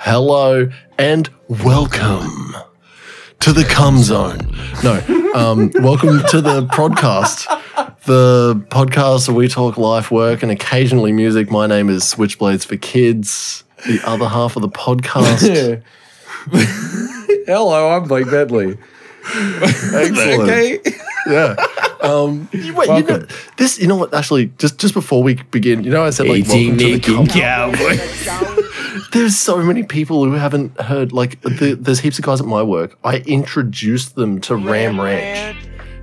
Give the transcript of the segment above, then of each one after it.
hello, and welcome to the Cum Zone. No, um, welcome to the podcast, the podcast where we talk life, work, and occasionally music. My name is Switchblades for Kids. The other half of the podcast. Hello, I'm Blake Bentley. Excellent. Okay. Yeah. Um, you- wait, you know, this. You know what? Actually, just just before we begin, you know, I said like welcome to the Cum Cowboy. There's so many people who haven't heard. Like, the, there's heaps of guys at my work. I introduced them to Ram Ranch.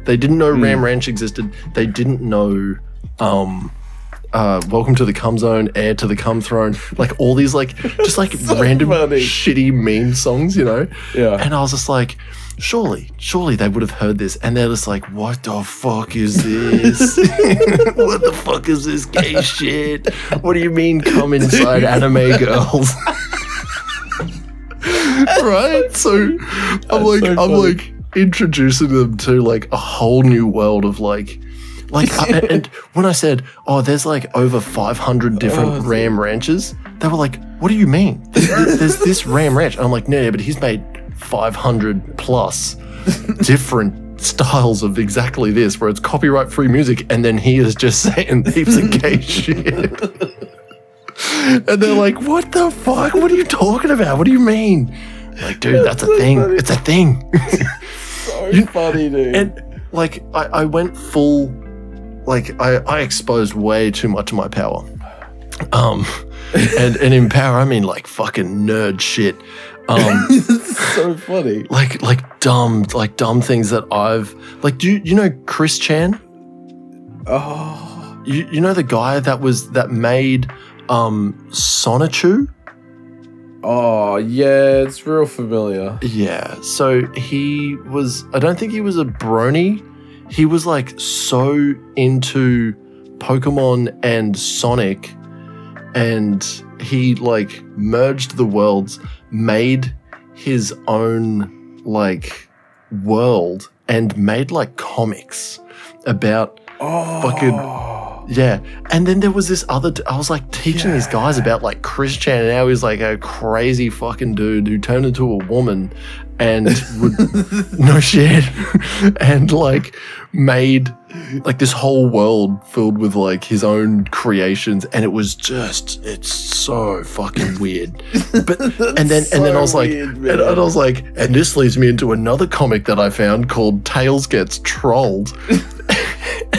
They didn't know Ram Ranch existed. They didn't know, um, uh, Welcome to the Cum Zone, Heir to the Cum Throne. Like all these, like just like random funny. shitty meme songs, you know. Yeah. And I was just like, surely, surely they would have heard this, and they're just like, what the fuck is this? what the fuck is this gay shit? What do you mean come inside anime girls? right? So I'm like, so I'm like introducing them to like a whole new world of like. Like I- and when I said, "Oh, there's like over 500 different Oh, Ram ranches," they were like, "What do you mean? There's, there's this Ram ranch." And I'm like, "No, yeah, but he's made 500 plus different styles of exactly this, where it's copyright free music, and then he is just saying heaps of gay shit." And they're like, "What the fuck? What are you talking about? What do you mean?" Like, dude, that's a thing. It's a thing. so funny, dude. and like, I, I went full, like, I, I exposed way too much of my power. Um, and and in power, I mean like fucking nerd shit. Um, so funny. like like dumb like dumb things that I've like. Do you, you know Chris Chan? Oh, You you know the guy that was that made um Sonichu? oh yeah, it's real familiar. Yeah. So he was, I don't think he was a brony. He was like so into Pokemon and Sonic, and he like merged the worlds, made his own like world, and made like comics about Oh, Fucking- yeah, and then there was this other. I was like teaching these guys about like Chris Chan, and how he's like a crazy fucking dude who turned into a woman, and would no shit, and like made like this whole world filled with like his own creations, and it was just it's so fucking weird. But and then and then I was like, and, and I was like, and this leads me into another comic that I found called Tails Gets Trolled.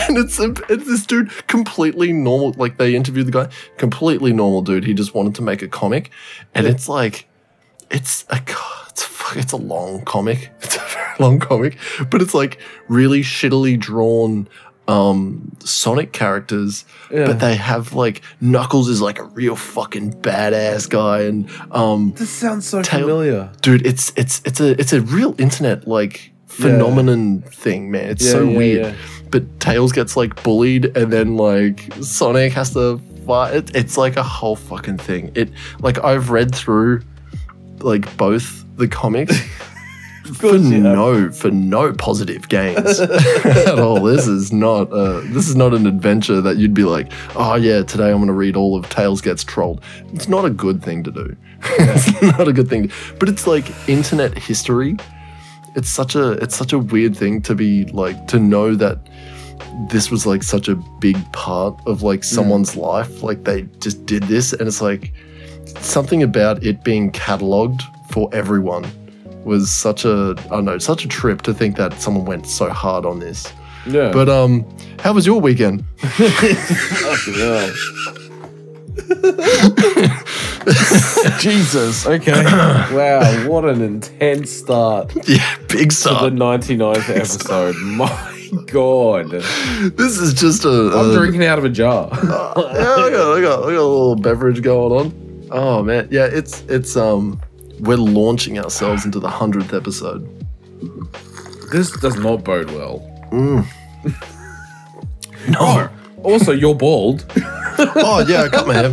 and it's, a, it's this dude completely normal like they interviewed the guy completely normal dude. He just wanted to make a comic. And it's like it's a it's, fu- it's a long comic. It's a very long comic but it's like really shittily drawn um sonic characters yeah. but they have like knuckles is like a real fucking badass guy and um this sounds so Tail- familiar. dude it's it's it's a it's a real internet like phenomenon thing man it's Yeah, so yeah, weird yeah. but tails gets like bullied and then like sonic has to fight it, it's like a whole fucking thing it like i've read through like both the comics for course you have. no for no positive gains. At all. This is not uh this is not an adventure that you'd be like oh yeah today i'm gonna read all of Tails gets trolled. It's not a good thing to do. It's not a good thing. But it's like internet history. It's such a it's such a weird thing to be like to know that this was like such a big part of like someone's life. Like they just did this and it's like something about it being cataloged for everyone was such a I don't know such a trip to think that someone went so hard on this Yeah. but um how was your weekend. Jesus. Okay. wow. What an intense start yeah big start. the start 99th episode. My God. this is just a, I'm a- drinking out of a jar. yeah, I got, I got, I got a little beverage going on. Oh man, yeah, it's it's um, we're launching ourselves into the hundredth episode. this does not bode well. No. Also, you're bald. oh yeah, I cut my hair.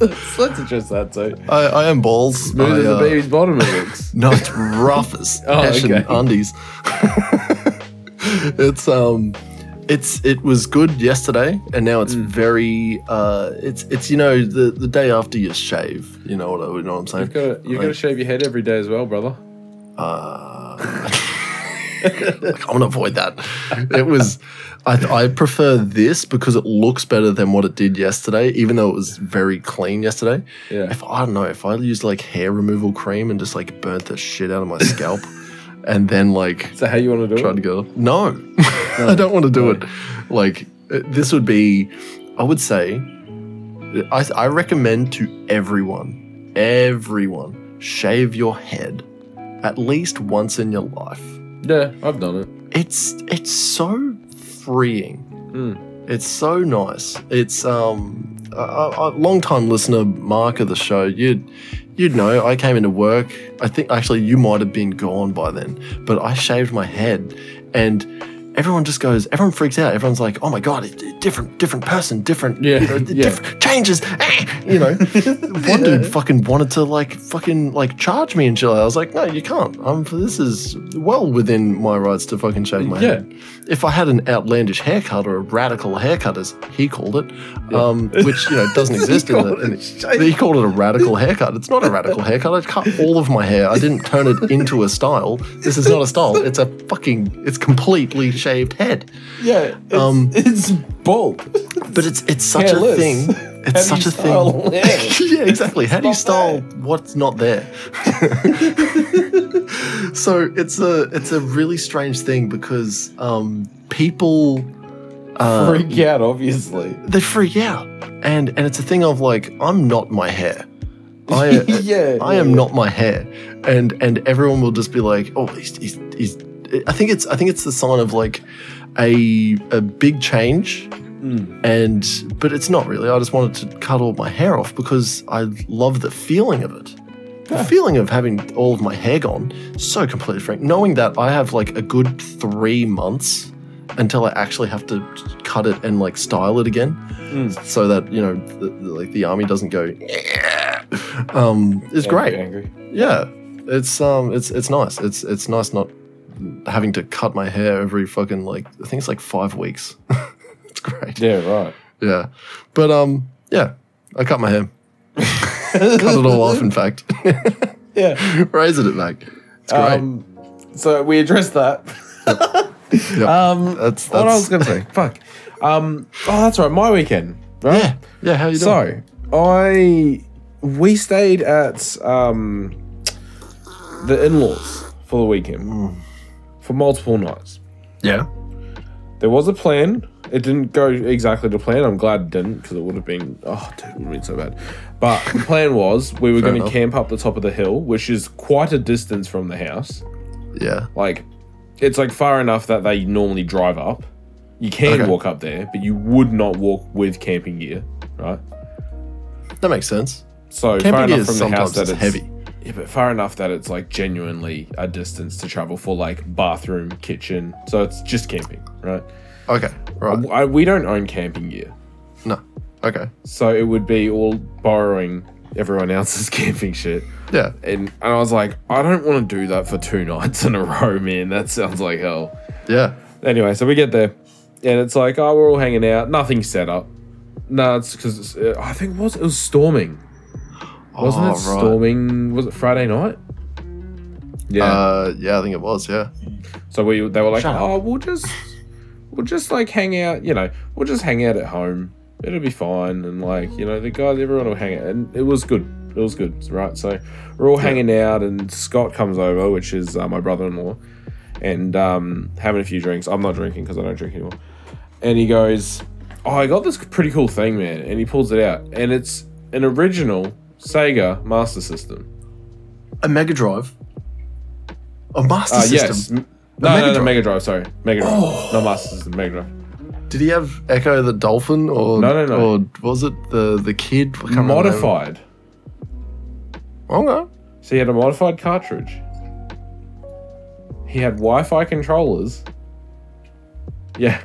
Let's address that too. I, I am balls. Smooth I, as a uh, baby's bottom it looks. No, it's rough as Oh, okay. undies. it's um, It's it was good yesterday, and now it's Mm. very. Uh, it's it's you know the the day after you shave. You know what I, you know what I'm saying. You've got to, you've got to shave your head every day as well, brother. Uh, like, I want to avoid that. It was. I, I prefer this because it looks better than what it did yesterday, even though it was very clean yesterday. Yeah. If I don't know, if I used like hair removal cream and just like burnt the shit out of my scalp, and then like Is that how you want to do tried it? to go, no, I don't want to do it. Like uh, this would be, I would say, I, I recommend to everyone, everyone, shave your head at least once in your life. Yeah, I've done it. It's it's so freeing. Mm. It's so nice. It's um a, a, a long time listener, Mark of the show. You'd you'd know. I came into work. I think actually you might have been gone by then, but I shaved my head, and everyone just goes. Everyone freaks out. Everyone's like, "Oh my god, different different person, different Yeah, you know, yeah. different changes." Ah, you know, one dude fucking wanted to like fucking like charge me and shit. I was like, "No, you can't. Um, this is well within my rights to fucking shave my Yeah. head." if I had an outlandish haircut or a radical haircut, as he called it, um, which you know doesn't exist in the, in it the- he called it a radical haircut. It's not a radical haircut. I cut all of my hair. I didn't turn it into a style. This is not a style. It's a fucking. It's completely shaved head. Yeah, it's, Um, it's bald. But it's it's such Hairless. a thing. It's such a thing. yeah, exactly. How do you style what's not there? so it's a it's a really strange thing because um, people uh, Freak out, obviously. they freak out, and and it's a thing of like I'm not my hair. I yeah, I yeah, am not my hair, and and everyone will just be like, oh, he's, he's, he's I think it's I think it's the sign of like a a big change Mm. and but it's not really. I just wanted to cut all my hair off because I love the feeling of it. The Yeah. feeling of having all of my hair gone, so completely frank. Knowing that I have like a good three months until I actually have to cut it and like style it again, Mm. so that you know, the, the- like the army doesn't go. um, is Angry, great. Angry. Yeah, it's um, it's it's nice. It's it's nice not having to cut my hair every fucking like I think it's like five weeks. it's great. Yeah, right. Yeah. But um yeah, I cut my hair. cut it all off in fact. Yeah. Razor it back. It's great. Um, so we addressed that. Yep. Um, That's- what I was going to say. Fuck. Um, oh, that's right. My weekend. Right. yeah. Yeah, how you doing? So I we stayed at um the in-laws for the weekend Mm. For multiple nights. yeah. There was a plan. It didn't go exactly to plan. I'm glad it didn't because it would have been oh dude, it would have been so bad. But the plan was we were Fair going to enough. camp up the top of the hill, which is quite a distance from the house. Yeah. Like it's like far enough that they normally drive up. You can Okay. walk up there, but you would not walk with camping gear, right? That makes sense. So far Camping enough from the house sometimes that it's it's heavy. Yeah, but far enough that it's like genuinely a distance to travel for like bathroom, kitchen. So it's just camping, right? Okay. Right. I, we don't own camping gear, No. Okay. so it would be all borrowing everyone else's camping shit. Yeah. And, and I was like, I don't want to do that for two nights in a row, man. That sounds like hell. Yeah. Anyway, so we get there, and it's like, oh, we're all hanging out. Nothing set up. No, it's because uh, I think it was it was storming. Wasn't Oh, it right. storming? Was it Friday night? Yeah. Uh yeah, I think it was, yeah. So we they were like, Shut up. oh, we'll just we'll just like hang out, you know, we'll just hang out at home. It'll be fine, and like you know, the guys, everyone will hang out, and it was good. It was good, right? So we're all Yeah. hanging out, and Scott comes over, which is uh, my brother-in-law, and um, having a few drinks. I'm not drinking because I don't drink anymore. And he goes, "Oh, I got this pretty cool thing, man!" And he pulls it out, and it's an original Sega Master System. A Mega Drive. A Master Uh, System. yes, no, Mega no, no, Drive? Mega Drive. Sorry, Mega Drive, Oh. not Master System, Mega Drive. Did he have Ecco the Dolphin or No, no, no. or was it the the kid? I can't remember the name. modified. Okay. So he had a modified cartridge. He had Wi-Fi controllers. Yeah,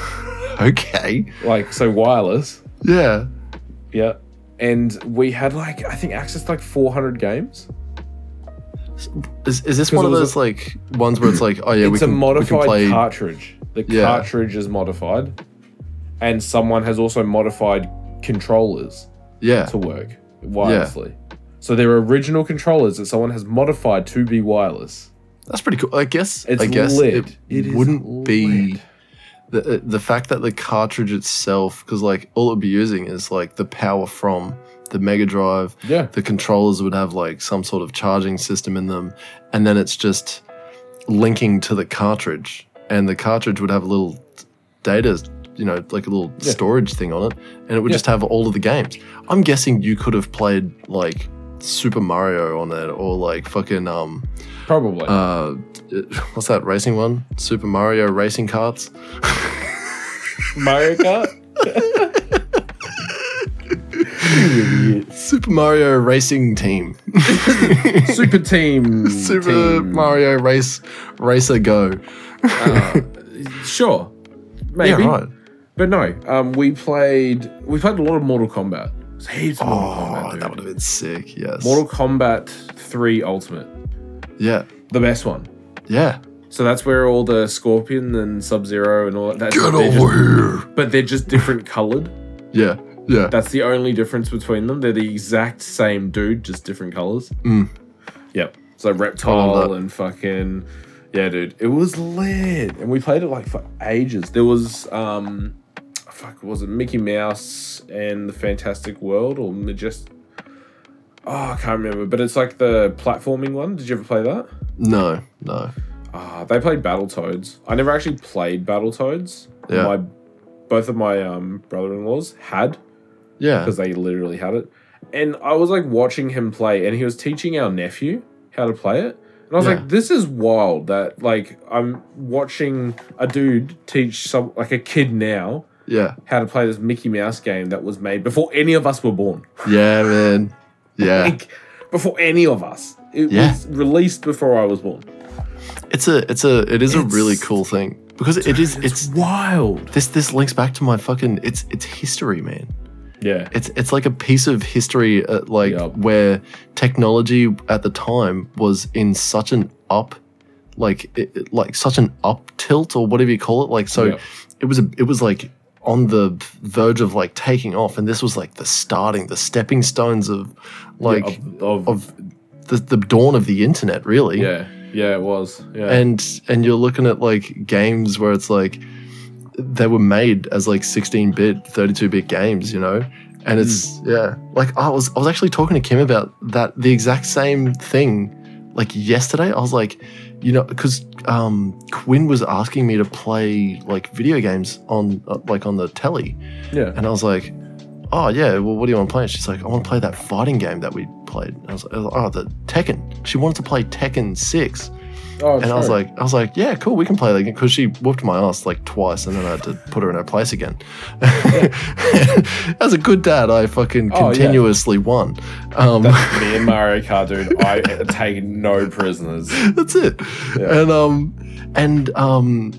Okay. like so wireless. Yeah. Yeah, and we had like I think access to like 400 games. Is, is this 'Cause one of was those like ones where it's like, oh yeah, we it's can, a we can modified play. cartridge the Yeah. cartridge is modified, and someone has also modified controllers Yeah. to work wirelessly. So they're original controllers that someone has modified to be wireless. That's pretty cool. I guess. It's I guess lit. it, It is wouldn't be lit. The uh, the fact that the cartridge itself, because like all it'd be using is like the power from the Mega Drive. Yeah. The controllers would have like some sort of charging system in them, and then it's just linking to the cartridge, and the cartridge would have a little data, you know, like a little Yeah. storage thing on it, and it would Yeah. just have all of the games. I'm guessing you could have played like Super Mario on it, or like fucking um Probably. uh what's that racing one super mario racing karts Mario Kart? super mario racing team Super Team. super team. mario race racer go Uh, sure. Maybe. yeah right But no, um, we played we played a lot of Mortal Kombat. It's Heaps of Mortal oh Kombat. dude. that would have been sick yes Mortal Kombat 3 Ultimate. yeah The best one. yeah So that's where all the Scorpion and Sub Zero and all that. get they're just- over here But they're just different colored. yeah yeah That's the only difference between them. They're the exact same dude, just different colors. Mm. Yep. So Reptile and fucking yeah, dude. It was lit, and we played it like for ages. There was um, fuck, was it Mickey Mouse and the Fantastic World or Majest? Oh, I can't remember, but it's like the platforming one. Did you ever play that? no no Ah, they played Battletoads. I never actually played Battletoads. Yeah. My both of my um, brother-in-laws had yeah because they literally had it. And I was like watching him play, and he was teaching our nephew how to play it. And I was Yeah. like, this is wild that like I'm watching a dude teach some like a kid now yeah how to play this Mickey Mouse game that was made before any of us were born. yeah man yeah Like before any of us. It Yeah. was released before I was born. it's a it's a it is a really cool thing because it is it's wild. this this links back to my fucking it's it's history man Yeah. it's it's like a piece of history uh, like Yup. where technology at the time was in such an up like it, like such an up tilt or whatever you call it like so Yup. it was a it was like on the verge of like taking off and this was like the starting the stepping stones of like of, of, of the, the dawn of the internet really yeah. Yeah, it was. Yeah. and and you're looking at like games where it's like they were made as like 16-bit 32-bit games you know and it's hmm. yeah like i was i was actually talking to kim about that the exact same thing like yesterday i was like you know because um quinn was asking me to play like video games on uh, like on the telly. Yeah. and i was like oh yeah well what do you want to play? And she's like i want to play that fighting game that we played. And I was like oh the tekken. She wanted to play tekken 6 Oh, and I was like, I was like, yeah, cool, we can play that again because she whooped my ass like twice, and then I had to put her in her place again. As a good dad, I fucking Oh, yeah. continuously won. Um, That's me and Mario Kart, dude. I take no prisoners. that's it. Yeah. And um, and um,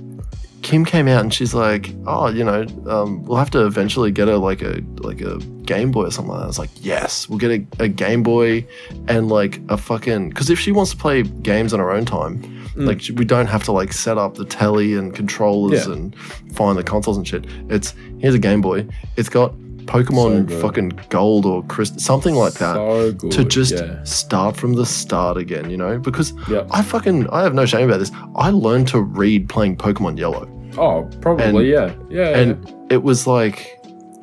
Kim came out and she's like, oh, you know, um, we'll have to eventually get her like a like a Game Boy or something like that. I was like, yes, we'll get a, a Game Boy and like a fucking because if she wants to play games on her own time, Mm. like we don't have to like set up the telly and controllers Yeah. and find the consoles and shit. It's here's a Game Boy. It's got Pokemon So fucking Gold or Crystal, something like that. So good. to just yeah. start from the start again, you know? Because Yep. I fucking I have no shame about this. I learned to read playing Pokemon Yellow. Oh, probably, and- yeah. Yeah. And it was like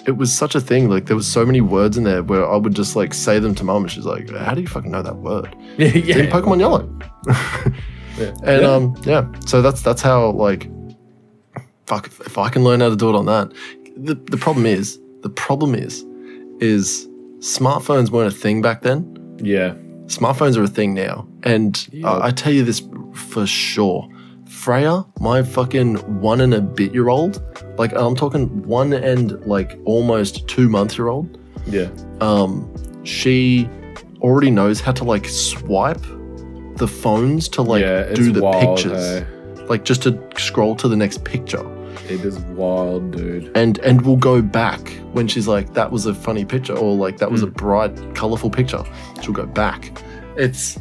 it was such a thing. Like there was so many words in there where I would just like say them to mom, and she's like, How do you fucking know that word? yeah. yeah, in Pokemon Yellow. Yeah. And Yeah. um yeah. So that's that's how like fuck if, if I can learn how to do it on that. The the problem is the problem is is smartphones weren't a thing back then. Yeah. Smartphones are a thing now. And Yeah. I, I tell you this for sure. Freya, my fucking one and a bit year old, like I'm talking one and like almost two month year old, Yeah. um, she already knows how to like swipe the phones to like yeah, do the wild, pictures. hey. Like just to scroll to the next picture. It is wild, dude. And and we'll go back when she's like, that was a funny picture, or like that was Hmm. a bright, colourful picture. She'll go back. It's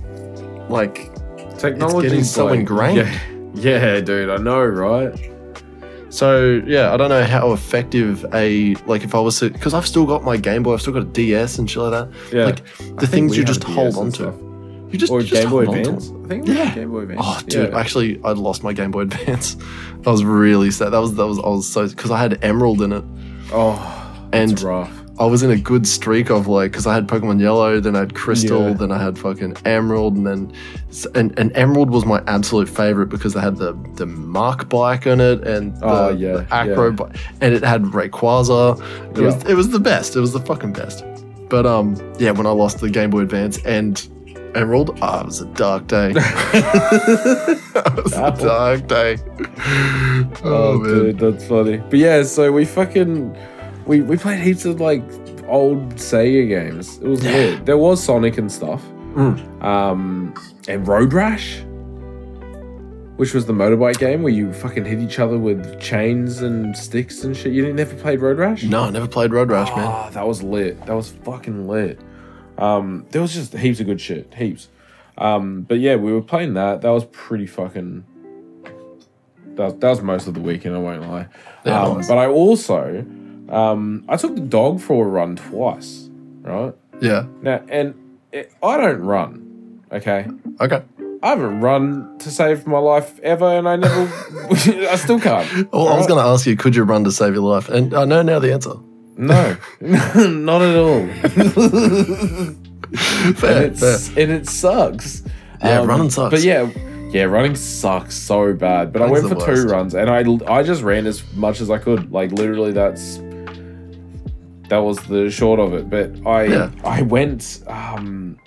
like Technology getting so ingrained. Yeah. yeah, dude. I know, right? So yeah, I don't know how effective a like if I was to because I've still got my Game Boy, I've still got a DS and shit like that. Yeah. Like the think things you just hold on to. Stuff. You just Or you just Game Boy hold on to Advance. I think we had Yeah. Game Boy Advance. Oh, dude! Yeah. Actually, I lost my Game Boy Advance. I was really sad. That was that was I was so because I had Emerald in it, Oh, and it's rough. I was in a good streak of like because I had Pokemon Yellow, then I had Crystal, Yeah. then I had fucking Emerald, and then and, and Emerald was my absolute favorite because they had the the Mach bike on it and the, Oh, yeah, the Acro yeah. bike, and it had Rayquaza. It was Yeah. it was the best. It was the fucking best. But um yeah, when I lost the Game Boy Advance and Emerald, ah, it was a dark day. it was a dark day. Oh, Oh, man. dude, that's funny. But yeah, so we fucking we we played heaps of like old Sega games. It was Yeah. lit. There was Sonic and stuff. Mm. Um, and Road Rash, which was the motorbike game where you fucking hit each other with chains and sticks and shit. You didn't never played Road Rash? No, I never played Road Rash, man. Ah, that was lit. That was fucking lit. Um, there was just heaps of good shit, heaps. Um, but yeah, we were playing that. That was pretty fucking. That was, that was most of the weekend. I won't lie. Yeah, um, nice. But I also, um, I took the dog for a run twice. Right Yeah. now, and it, I don't run. Okay, Okay. I haven't run to save my life ever, and I never. I still can't. Well, I was going to ask you, could you run to save your life? And I know now the answer. No, not at all. Fair, and, fair. and it sucks. Yeah, running sucks. But yeah, yeah, running sucks so bad. But I went for two runs, and I I just ran as much as I could. Like literally, that's that was the short of it. But I Yeah. I went um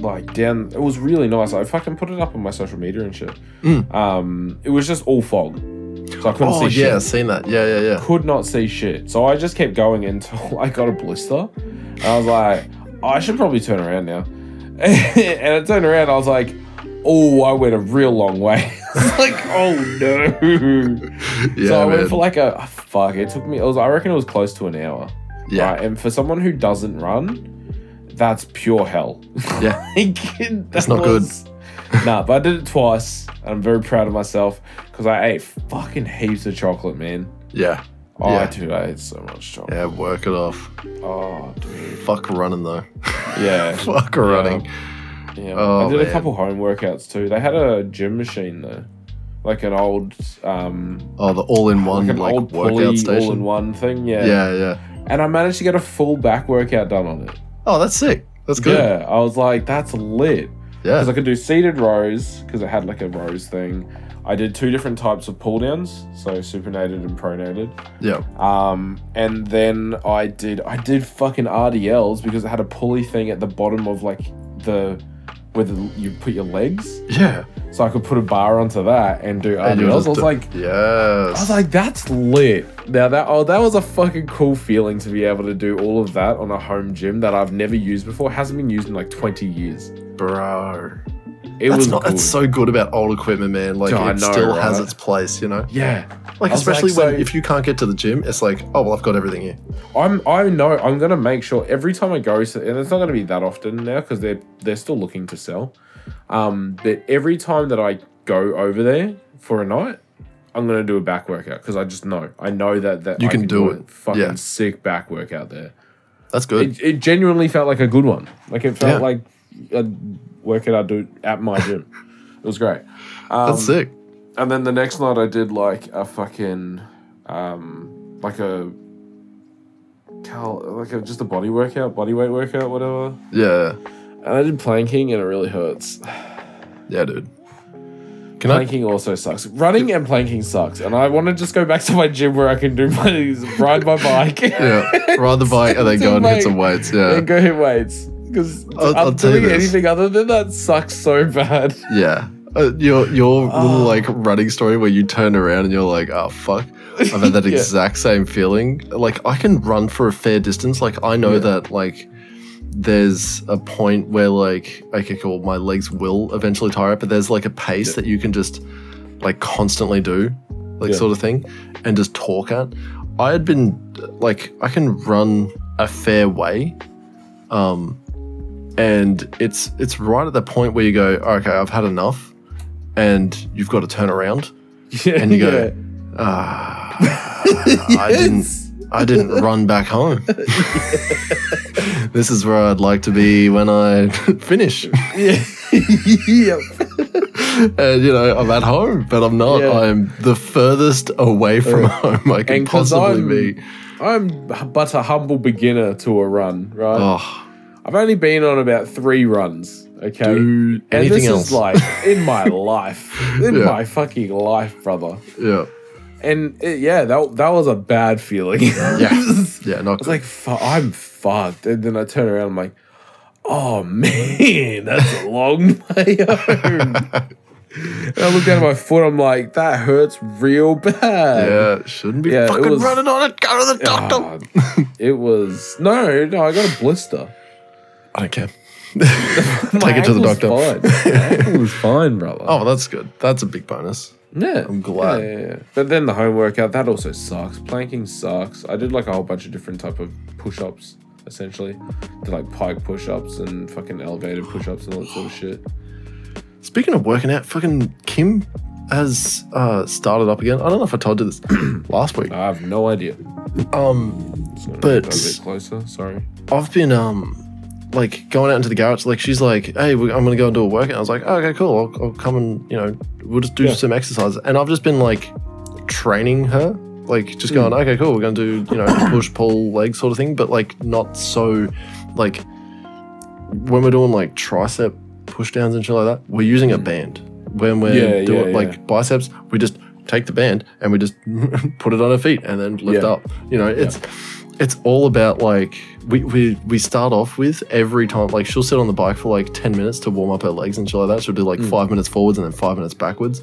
like down. It was really nice. I fucking put it up on my social media and shit. Mm. Um, it was just all fog, so I couldn't Oh, see yeah, shit seen that. Yeah, yeah, yeah. could not see shit. So I just kept going until I got a blister. And I was like, oh, I should probably turn around now. and I turned around, I was like, oh, I went a real long way. Like, oh no. Yeah, so I man. went for like a oh, fuck. It took me. It was. I reckon it was close to an hour. yeah. Right? And for someone who doesn't run, that's pure hell. Yeah. Like, That's that not good. Nah, but I did it twice. I'm very proud of myself because I ate fucking heaps of chocolate, man. Yeah. Oh, Yeah. dude, I ate so much chocolate. Yeah, work it off. Oh, dude. Fuck running, though. Yeah. Fuck running. Yeah. Oh, I did a couple home workouts too. They had a gym machine though. Like an old um Oh, the all in one, like like, old workout pulley all in station. one thing, yeah. Yeah, yeah. And I managed to get a full back workout done on it. Oh, that's sick. That's good. Yeah. I was like, that's lit. Yeah. Because I could do seated rows, because it had like a rows thing. I did two different types of pull downs, so supinated and pronated. Yeah. Um, and then I did I did fucking RDLs because it had a pulley thing at the bottom of like the where the, you put your legs, Yeah. so I could put a bar onto that and do And you I was do- like, yes. I was like, that's lit. Now that oh, that was a fucking cool feeling to be able to do all of that on a home gym that I've never used before. hasn't been used in like twenty years. bro. It that's was not. good. That's so good about old equipment, man. Like I it know, still has its place, you know. yeah. Like I especially like, when so- if you can't get to the gym, it's like, oh well, I've got everything here. I'm I know I'm gonna make sure every time I go to and it's not gonna be that often now because they're they're still looking to sell. Um, but every time that I go over there for a night, I'm gonna do a back workout because I just know I know that that You I can do a it. Fucking Yeah. sick back workout there. That's good. It, it genuinely felt like a good one. Like it felt Yeah. like a workout I'd do at my gym. it was great. Um, that's sick. and then the next night I did like a fucking um like a cal like a, just a body workout, body weight workout, whatever. Yeah. And I did planking and it really hurts. Yeah, dude. Can I? Planking also sucks. Running and planking sucks. And I want to just go back to my gym where I can do my ride my bike. Yeah. Ride the bike and then go and hit some weights. Yeah. and go hit weights. Because I'll- I'll I'm doing anything other than that sucks so bad. Yeah. Uh, your your little like running story where you turn around and you're like, oh fuck. I've had that Yeah. exact same feeling. Like I can run for a fair distance. Like I know Yeah. that like there's a point where like okay cool my legs will eventually tire up, but there's like a pace Yeah. that you can just like constantly do, like sort of thing, and just talk at. I had been like I can run a fair way. Um and it's it's right at the point where you go, okay, I've had enough, and you've got to turn around, Yeah. And you go, ah, I didn't. I didn't run back home. this is where I'd like to be when I finish. Yeah. yep. And you know, I'm at home, but I'm not. Yeah. I'm the furthest away from Yeah. home I can possibly I'm- be. I'm but a humble beginner to a run, right? Oh, I've only been on about three runs. Okay. dude. and Anything this else? is like in my life, in Yeah. my fucking life, brother. yeah, And it, yeah, that that was a bad feeling. yeah, yeah. Not I was like, "Fu- I'm fucked. And then I turn around, I'm like, oh man, that's a long way home. and I look down at my foot, I'm like, that hurts real bad. yeah, shouldn't be Yeah, fucking was- running on it. Go to the doctor. Ah, it was no, no. I got a blister. I don't care. Take it to the doctor. Fine. My ankle was fine, brother. Oh, well, that's good. That's a big bonus. yeah, I'm glad. Yeah, yeah, yeah. But then the home workout that also sucks. Planking sucks. I did like a whole bunch of different type of push-ups. Essentially, did like pike push-ups and fucking elevated push-ups and all that sort of shit. Speaking of working out, fucking Kim has uh, started up again. I don't know if I told you this last week. I have no idea. Um, But- a bit closer. Sorry. I've been um like going out into the garage. Like she's like, "Hey, we- I'm gonna go and do a workout." I was like, oh, "Okay, cool. I'll, I'll come and you know we'll just do Yeah. some exercise." And I've just been like training her, like just hmm. going, "Okay, cool. We're gonna do you know push pull leg sort of thing," but like not so like when we're doing like tricep push downs and shit like that. We're using a hmm. band. When we're Yeah, doing yeah, like biceps, we just take the band and we just put it on her feet and then lift up. You know, it's it's all about like we, we we start off with every time like she'll sit on the bike for like 10 minutes to warm up her legs and shit like that. She'll do like Mm. five minutes forwards and then five minutes backwards.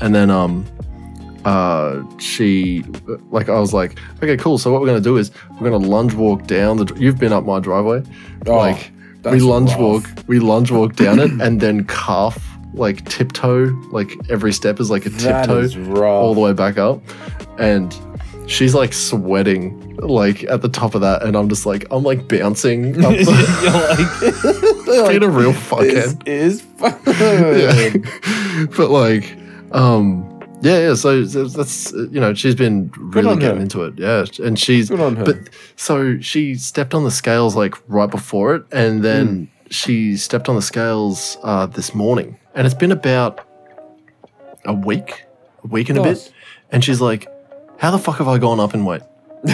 And then um uh she like i was like okay cool. So what we're gonna do is we're gonna lunge walk down the you've been up my driveway. Oh, like we lunge rough. walk we lunge walk down it and then calf like tiptoe like every step is like a tiptoe all the way back up. And she's like sweating like at the top of that and i'm just like i'm like bouncing up You're like, being a real this fuckhead is fun. yeah but like um yeah yeah so that's you know she's been really getting her. into it yeah and she's Good on her. but so she stepped on the scales like right before it and then Hmm. she stepped on the scales uh this morning and it's been about a week a week and a bit and she's like how the fuck have i gone up in weight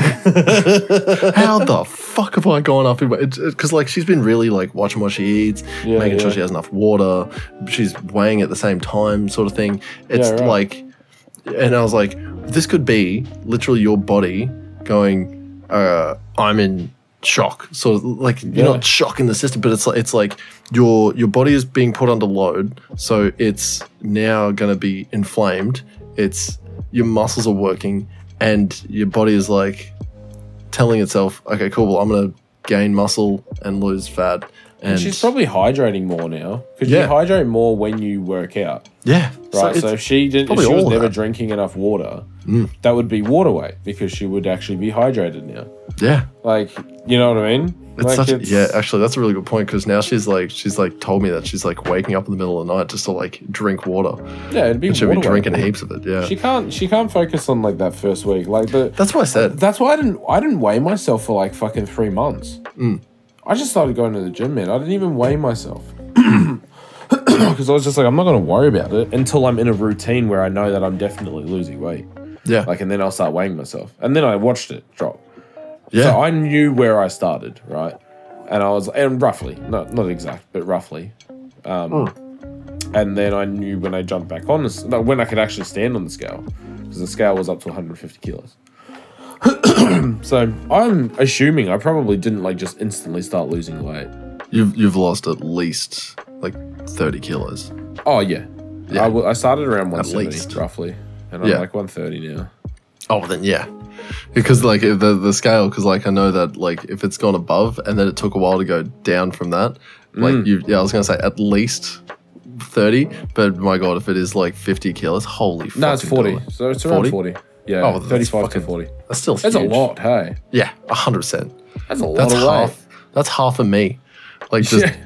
how the fuck have I gone up in weight? Because like she's been really like watching what she eats, Yeah, making sure she has enough water. She's weighing at the same time, sort of thing. It's Yeah, right. like, and I was like, this could be literally your body going, uh, I'm in shock. So like you're Yeah. not shocking the system, but it's like it's like your your body is being put under load, so it's now going to be inflamed. It's your muscles are working, and your body is like telling itself, okay, cool. Well, I'm going to gain muscle and lose fat. And, And she's probably hydrating more now because Yeah. you hydrate more when you work out, yeah, right? So, it's- if she didn't, if she was never that. drinking enough water, Mm. that would be water weight because she would actually be hydrated now. yeah, Like, you know what I mean? It's like such, yeah, actually, that's a really good point because now she's like, she's like told me that she's like waking up in the middle of the night just to like drink water, yeah, it'd be and she'll be water drinking heaps of it. Yeah, She can't. She can't focus on like that first week. Like the. that's what I said. That's why I didn't. I didn't weigh myself for like fucking three months. Mm. I just started going to the gym, man. I didn't even weigh myself because I was just like, I'm not going to worry about it until I'm in a routine where I know that I'm definitely losing weight. Yeah, Like, and then I'll start weighing myself, and then I watched it drop. Yeah, So I knew where I started, right? And I was, and roughly, not not exact, but roughly. Um, Hmm. And then I knew when I jumped back on, when I could actually stand on the scale, because the scale was up to 150 kilos. so I'm assuming I probably didn't like just instantly start losing weight. you've you've lost at least like thirty kilos. Oh yeah, Yeah. I, w- I started around 170 least. roughly, and I'm Yeah. like 130 now. Oh, then yeah, because like if the the scale, because like I know that like if it's gone above and then it took a while to go down from that, like Mm. you, yeah, I was gonna say at least. 30 but my god if it is like 50 kilos holy No, it's 40. God. So it's around 40? 40. Yeah, Oh, 35 fucking- to 40. that's still That's a lot, hey. yeah 100% That's a lot that's of half weight. that's half of me like just Yeah.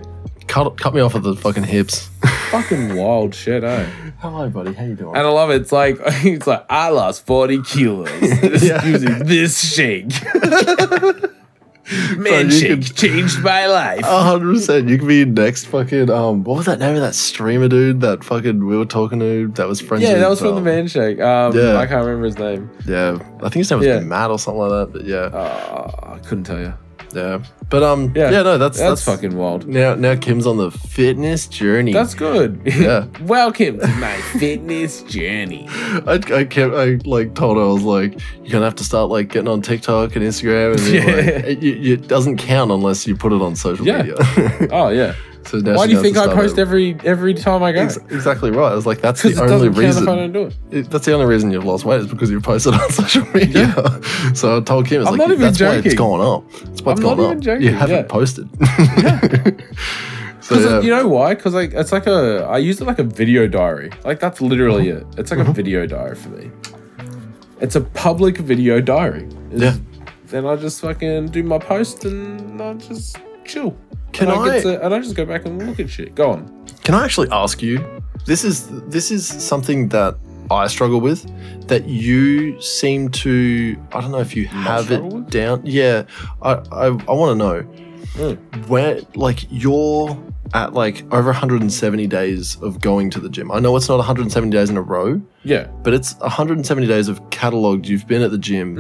cut cut me off at the fucking hips fucking wild shit, eh? Hello, buddy. How you doing? And I love it. It's like it's like I lost forty kilos Yeah. using this shake. Man, So shake could- changed my life. A hundred percent. You could be next fucking um. What was that name of that streamer dude? That fucking we were talking to. That was friends. yeah, with, that was from the Man Shake. Um, yeah. I can't remember his name. Yeah, I think his name was Yeah. Matt or something like that. But yeah, Uh, I couldn't tell you. Yeah. But um, yeah, Yeah. no, that's That's, that's, fucking wild. Now, now Kim's on the fitness journey. That's good. Yeah. Welcome to my fitness journey. I, I kept, I like told her I was like, you're gonna have to start like getting on TikTok and Instagram, and Yeah. like, it, it doesn't count unless you put it on social Yeah. media. Oh yeah. So Why do you think I post over. every every time I go? Ex- exactly right. I was like, that's the it only doesn't count reason. if I don't do it. That's the only reason you've lost weight is because you've posted on social media. Yeah. so I told Kim, I was I'm like, not even that's why it's joking. gone up. That's it's I'm gone not up. even joking, You haven't yeah. posted. so Because yeah. you know why? Because like it's like a I use it like a video diary. Like that's literally it. It's like a Mm-hmm. video diary for me. It's a public video diary. It's- Yeah. Then I just fucking do my post and I just chill. Can and I- Get to, and I just go back and look at shit. Go on. Can I actually ask you? This is this is something that I struggle with. That you seem to. I don't know if you have it with? down. Yeah, I I, I want to know Mm. where like you're at like over 170 days of going to the gym. I know it's not 170 days in a row, Yeah. but it's 170 days of cataloged. You've been at the gym,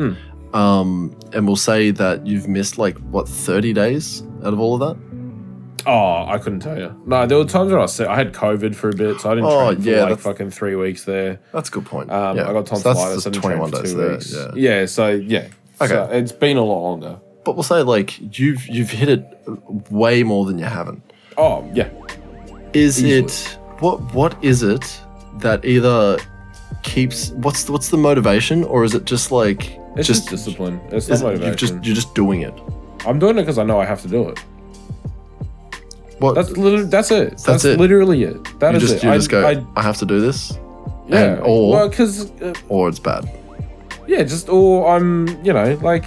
Mm. um, and we'll say that you've missed like what 30 days out of all of that. Oh, I couldn't tell you. No, there were times where I said I had COVID for a bit, so I didn't Oh, train for yeah, like fucking three weeks there. That's a good point. Um, yeah. I got So tonsillitis. I just 21 for days two there. weeks. Yeah. Yeah. So yeah. Okay. So it's been a lot longer. But we'll say like you've you've hit it way more than you haven't. Oh yeah. Is Easily. it what what is it that either keeps what's what's the motivation or is it just like It's just, discipline. It's not motivation. you've just you're just doing it. I'm doing it because I know I have to do it. What That's literally that's it. That's, it. literally it. That you is just it. you I, just go I, I, have to do this yeah. and- or- well, because uh, or it's bad. yeah, just or I'm you know like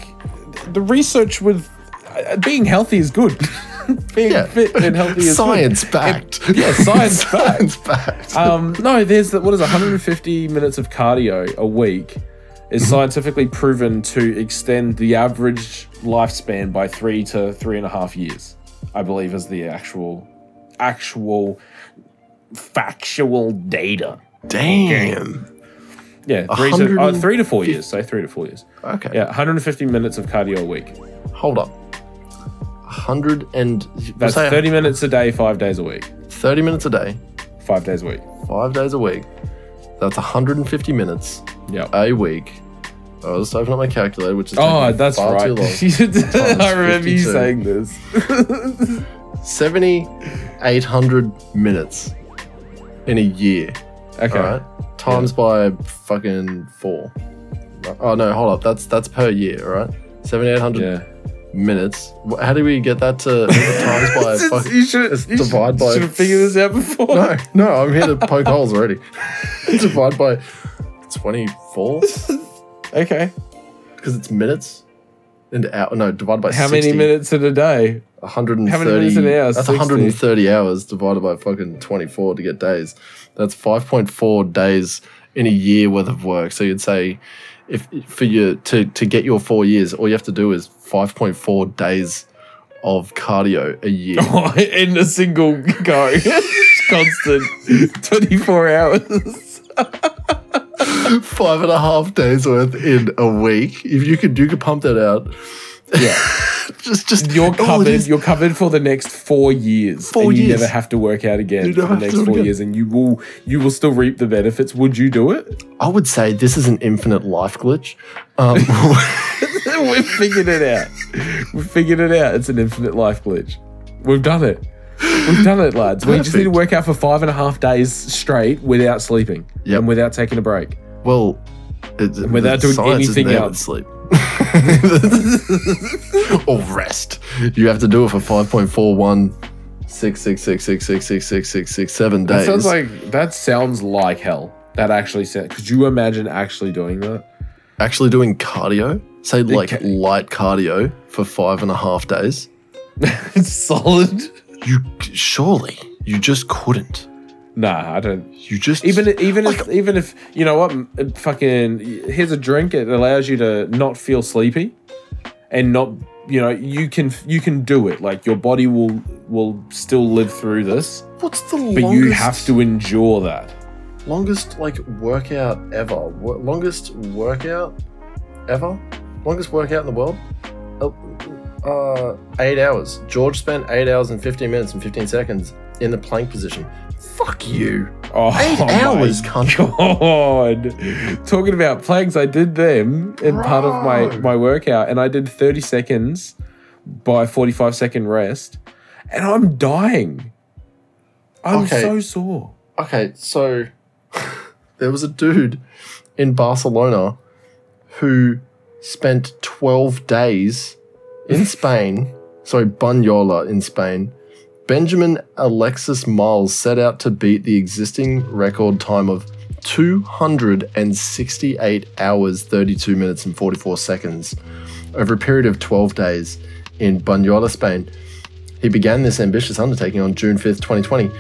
the research with uh, being healthy is good. being Yeah. fit and healthy is good. Science backed. yeah, science backed. Science backed. Um, no, there's what is 150 minutes of cardio a week is Mm-hmm. scientifically proven to extend the average lifespan by three to three and a half years. I believe is the actual, actual, factual data. Damn. Yeah, three to, uh, three to four years. Say three to four years. Okay. Yeah, 150 minutes of cardio a week. Hold up. 100 and That's say 30 minutes a day, five days a week. 30 minutes a day, Five days a week. 5 days a week. That's 150 minutes Yeah. a week. I'll just open up my calculator, which is Oh, that's far right. too long. I remember you saying this. 7,800 minutes in a year. Okay. All right. Times by fucking four. Oh no, hold up. That's that's per year, all right? 7,800 Yeah. minutes. How do we get that to times by fucking? you should you divide by- Should have figured this out before. No, no, I'm here to poke holes already. Divide by 24 Okay. because it's minutes and hour. No, divide by How 60. many minutes in a day? 130. How many minutes an hour? That's 60. 130 hours divided by fucking 24 to get days. That's 5.4 days in a year worth of work. So you'd say if for you to to get your 4 years all you have to do is 5.4 days of cardio a year. in a single go. Constant. 24 hours. Five and a half days worth in a week. If you could you could pump that out. Yeah. Just just You're covered. is- You're covered for the next four years. Four and you years. never have to work out again for the next four years, and you will you will still reap the benefits. Would you do it? I would say this is an infinite life glitch. Um, We've figured it out. We've figured it out. It's an infinite life glitch. We've done it. We've done it, lads. We just need to work out for five and a half days straight without sleeping Yep. and without taking a break. Well, it, Without doing anything else. sleep. or rest. You have to do it for 5.41 six six six six six six six six six seven That days. sounds like that sounds like hell. That actually sounds. Could you imagine actually doing that? actually doing cardio. Say like Okay. light cardio for five and a half days. it's solid. You surely you just couldn't. Nah, I don't. You just Even even Like- if even if you know what, fucking here's a drink. It allows you to not feel sleepy, and not you know you can you can do it. Like your body will will still live through this, what's the but longest, you have to endure that. longest like workout ever? Wo- longest workout ever? Longest workout in the world? Uh, uh, eight hours. George spent eight hours and fifteen minutes and fifteen seconds in the plank position. Fuck you. Oh, Eight oh my hours, cunt. God. Talking about planks, I did them in part of my, my workout, and I did 30 seconds by 45 second rest, and I'm dying. I'm Okay. so sore. Okay, so there was a dude in Barcelona who spent 12 days in Spain, sorry, Bunyola in Spain. Benjamin Alexis Miles set out to beat the existing record time of 268 hours, 32 minutes, and 44 seconds over a period of 12 days in Bunyola, Spain. He began this ambitious undertaking on June 5th, 2020.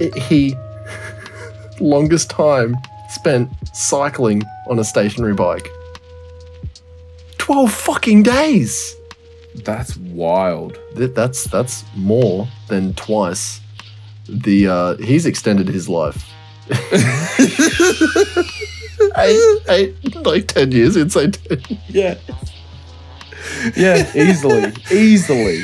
It- he longest time spent cycling on a stationary bike. 12 fucking days. That's wild. That, that's that's more than twice the uh he's extended his life. eight, eight, like 10 years, inside 10, Yeah. Yeah, easily. easily.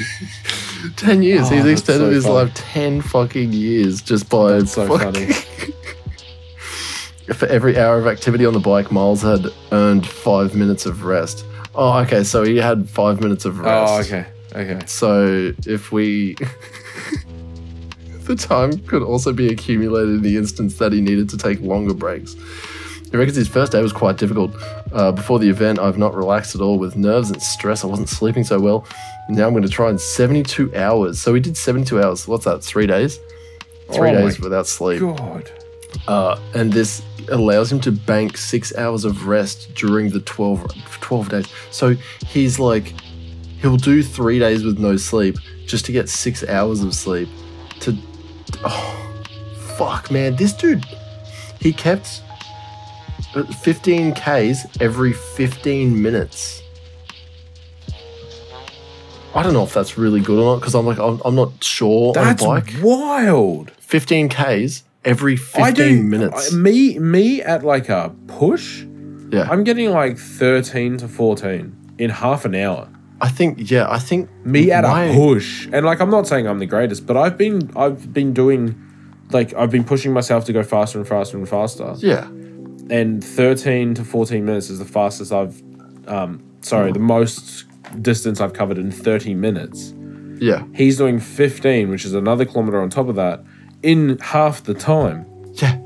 10 years. Oh, he's extended so his funny. life 10 fucking years just by That's so fucking- For every hour of activity on the bike, Miles had earned five minutes of rest. Oh, okay. So he had five minutes of rest. Oh, okay. Okay. So if we. the time could also be accumulated in the instance that he needed to take longer breaks. He reckons his first day was quite difficult. Uh, before the event, I've not relaxed at all with nerves and stress. I wasn't sleeping so well. Now I'm going to try in 72 hours. So we did 72 hours. What's that? Three days? Three Oh days without sleep. God. Uh, and this allows him to bank six hours of rest during the 12, 12 days. So he's like, he'll do three days with no sleep just to get six hours of sleep. To, oh, fuck, man. This dude, he kept uh, 15 Ks every 15 minutes. I don't know if that's really good or not because I'm like, I'm, I'm not sure That's on a bike. wild. 15 Ks every 15 I do minutes. I- me me at like a push, yeah. I'm getting like 13 to 14 in half an hour. I think yeah, I think Me at my- a push. And like I'm not saying I'm the greatest, but I've been I've been doing like I've been pushing myself to go faster and faster and faster. Yeah. And 13 to 14 minutes is the fastest I've um sorry, the most distance I've covered in 30 minutes. Yeah. He's doing 15, which is another kilometer on top of that, in half the time. Yeah.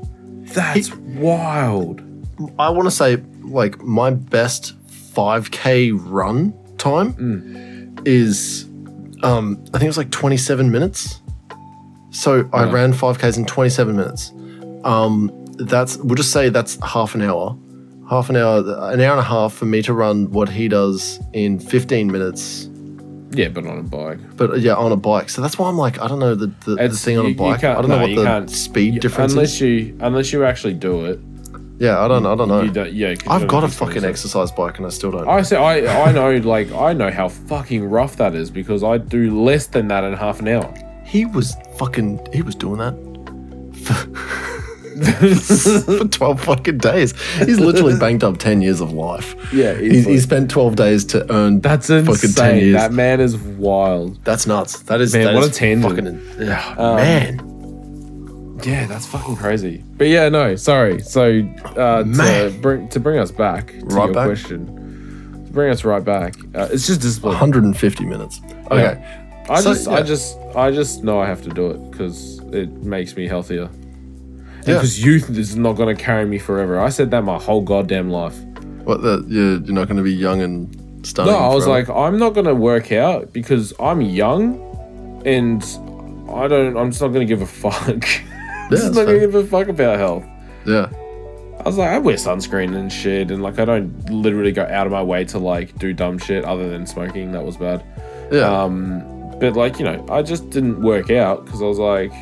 That's wild. I want to say like my best 5k run time Mm. is um I think it was like 27 minutes. So I ran 5k's in 27 minutes. Um that's we'll just say that's half an hour. Half an hour an hour and a half for me to run what he does in 15 minutes. Yeah, but on a bike. But uh, yeah, on a bike. So that's why I'm like, I don't know the, the, the It's- thing on you- a you bike. I can't- don't know no, what the can't- speed difference unless is. you unless you actually do it. Yeah, I don't I don't know. You don't, yeah, 'cause you I've don't got a fucking it. exercise bike and I still don't. I say I I know like I know how fucking rough that is because I do less than that in half an hour. he was fucking he was doing that for, for 12 fucking days. He's literally banked up 10 years of life. Yeah, He, he spent 12 days to earn That's insane. fucking 10 years. That man is wild. That's nuts. That is Man, that what is a tangent. Fucking, yeah, Um, man. Yeah, that's fucking crazy. But yeah, no, sorry. So uh, to bring to bring us back to Right your back? question, to bring us right back. Uh, it's just discipline. 150 minutes. Okay. I So, just, yeah. I just, I just know I have to do it because it makes me healthier. Yeah. Because youth is not going to carry me forever. I said that my whole goddamn life. What the you're, you're not going to be young and starting. No, I was forever? like, I'm not going to work out because I'm young, and I don't. I'm just not going to give a fuck. I'm just not going to give a fuck about health. yeah. I was like, I wear sunscreen and shit, and like, I don't literally go out of my way to like do dumb shit other than smoking. That was bad. Yeah. Um, but like, you know, I just didn't work out because I was like,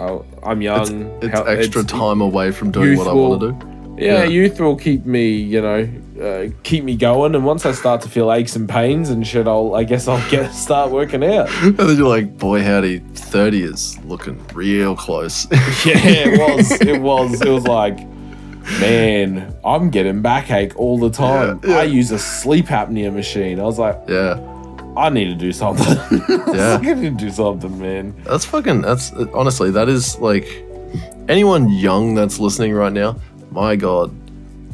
I'll, I'm young. It's How- extra it's- time away from doing what I want to do. Yeah, Yeah. youth will keep me, you know, uh, keep me going. And once I start to feel aches and pains and shit, I'll, I guess I'll get start working out. And then you're like, boy, howdy, 30 is looking real close. yeah, it was. It was. It was like, man, I'm getting backache all the time. Yeah, yeah. I use a sleep apnea machine. I was like, yeah. I need to do something. Yeah. I need to do something, man. That's fucking, that's honestly, that is like anyone young that's listening right now, my God,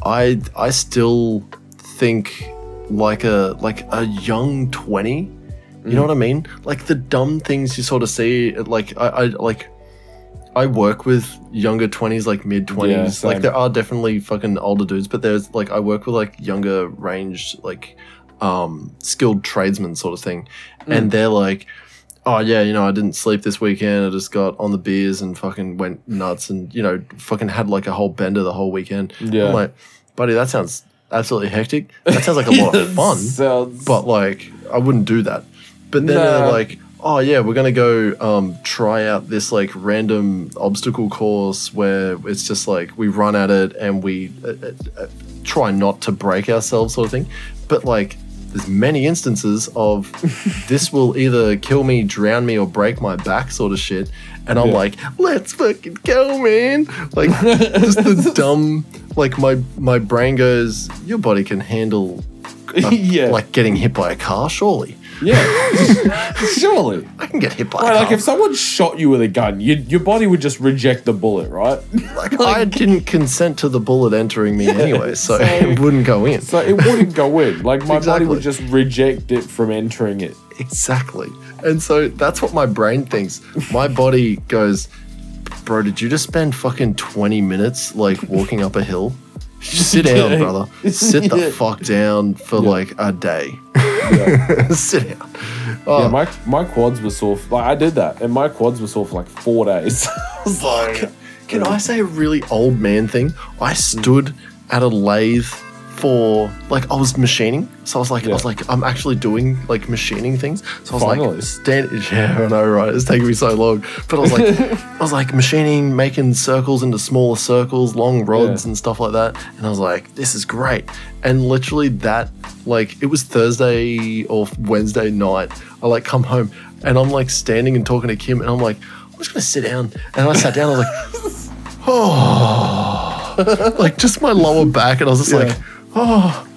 I, I still think like a, like a young 20. You mm. know what I mean? Like the dumb things you sort of see, like I, I like, I work with younger twenties, like mid twenties. same. like there are definitely fucking older dudes, but there's like I work with like younger range, like um skilled tradesmen sort of thing, Mm. and they're like, oh yeah, you know I didn't sleep this weekend. I just got on the beers and fucking went nuts, and you know fucking had like a whole bender the whole weekend. Yeah. I'm like, buddy, that sounds absolutely hectic. That sounds like a lot of fun Sounds, but like I wouldn't do that. But then they're like, oh yeah, we're gonna go um, try out this like random obstacle course where it's just like we run at it and we uh, uh, uh, try not to break ourselves, sort of thing. But like, there's many instances of this will either kill me, drown me, or break my back, sort of shit. And I'm Yeah. like, let's fucking go, man! Like, just the dumb. Like my my brain goes, your body can handle uh, yeah, like getting hit by a car, surely. Yeah, surely. I can get hit by Right, a car. like if someone shot you with a gun, you, your body would just reject the bullet, right? Like, I didn't consent to the bullet entering me anyway, so, so- it wouldn't go in. So it wouldn't go in. Like my body would just reject it from entering it. Exactly. And so that's what my brain thinks. My body goes, Bro, did you just spend fucking 20 minutes like walking up a hill? Sit down, brother. Sit the Yeah. fuck down for like a day. Yeah. Sit down. Oh, Yeah, my my quads were sore. Like I did that, and my quads were sore for like four days. I was oh, like, Can I say a really old man thing? I stood at a lathe for like I was machining, so I was like, I was like, I'm actually doing like machining things. So I was Finally. like, stand. Yeah, I know, right? It's taking me so long, but I was like, I was like machining, making circles into smaller circles, long rods Yeah. and stuff like that. And I was like, this is great. And literally that, like, it was Thursday or Wednesday night. I like come home and I'm like standing and talking to Kim, and I'm like, I'm just gonna sit down. And I sat down. I was like, oh, like just my lower back, and I was just Yeah. like, oh,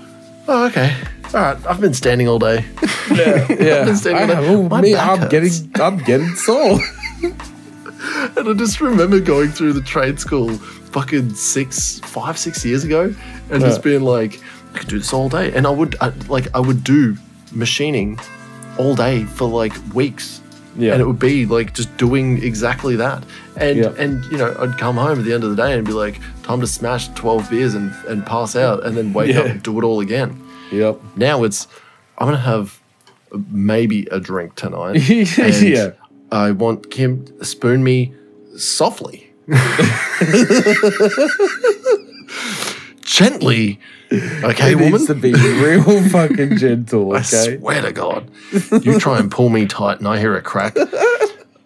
oh, okay. All right, I've been standing all day. yeah, I've been standing all I- day. oh, My me, I'm hurts. getting, I'm getting sore. And I just remember going through the trade school fucking six, five, six years ago, and just Yeah. being like, I could do this all day, and I would, I, like, I would do machining all day for like weeks, Yeah. and it would be like just doing exactly that, and Yeah. and you know, I'd come home at the end of the day and be like, time to smash twelve beers and and pass out, and then wake up and do it all again. Yep. Now it's, I'm gonna have maybe a drink tonight. Yeah. I want Kim to spoon me softly. Gently. Okay, it woman? needs to be real fucking gentle. I swear to God. You try and pull me tight and I hear a crack.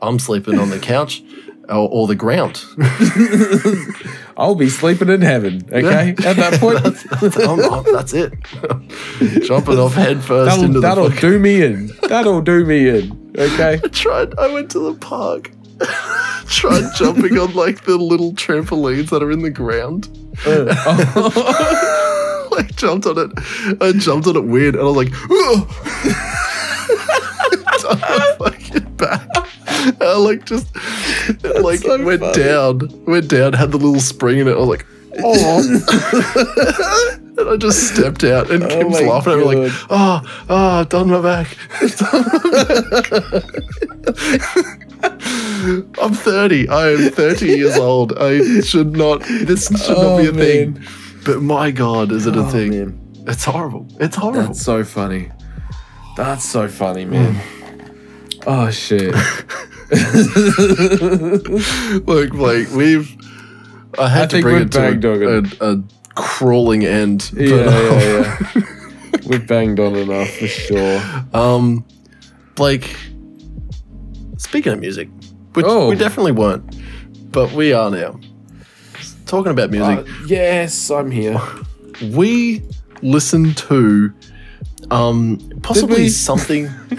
I'm sleeping on the couch or, or the ground. I'll be sleeping in heaven. Okay. At that point, I'm not- that's it. Jumping off head first that'll, into the that'll fucking- do me in. That'll do me in. Okay. I tried. I went to the park. tried jumping on like the little trampolines that are in the ground. Uh, oh, like jumped on it. I jumped on it weird, and I was like, on my fucking back. I like just it, like so went funny. down, went down, had the little spring in it. I was like, oh. and I just stepped out, and Oh Kim's laughing at me like, oh, ah, oh, ah, I've done my back. I'm 30. I am 30 years old. I should not. This should not be Oh, a thing. But my God, is it a Oh, thing? man. It's horrible. It's horrible. That's so funny. That's so funny, man. oh shit. Look, like we've. I had I to bring it to a, a, a crawling end. but, Yeah, yeah, yeah. We've banged on enough for sure. Um, Blake. Speaking of music, which Oh. we definitely weren't, but we are now. Talking about music, Uh, yes, I'm here. we listened to um possibly something.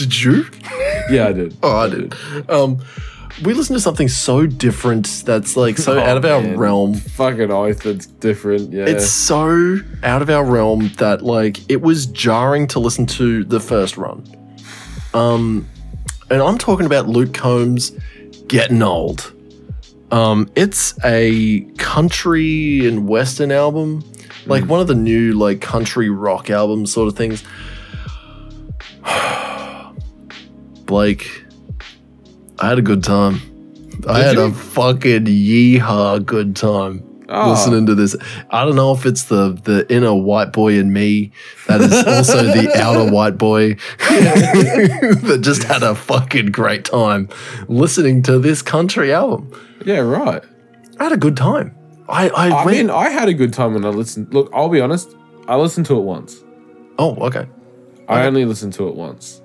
did you? Yeah, I did. Oh, I did. Um, we listened to something so different that's like so Oh, out of our man. realm. Fucking oath, it's different. Yeah. It's so out of our realm that like it was jarring to listen to the first run. Um, and I'm talking about Luke Combs getting old. Um, it's a country and western album, like one of the new like country rock albums, sort of things. Blake, I had a good time. I had you? a fucking yeehaw good time Oh. listening to this. I don't know if it's the the inner white boy in me that is also the outer white boy that just had a fucking great time listening to this country album. yeah, right. I had a good time. I I, I mean, I had a good time when I listened. Look, I'll be honest. I listened to it once. oh, okay. I only listened to it once.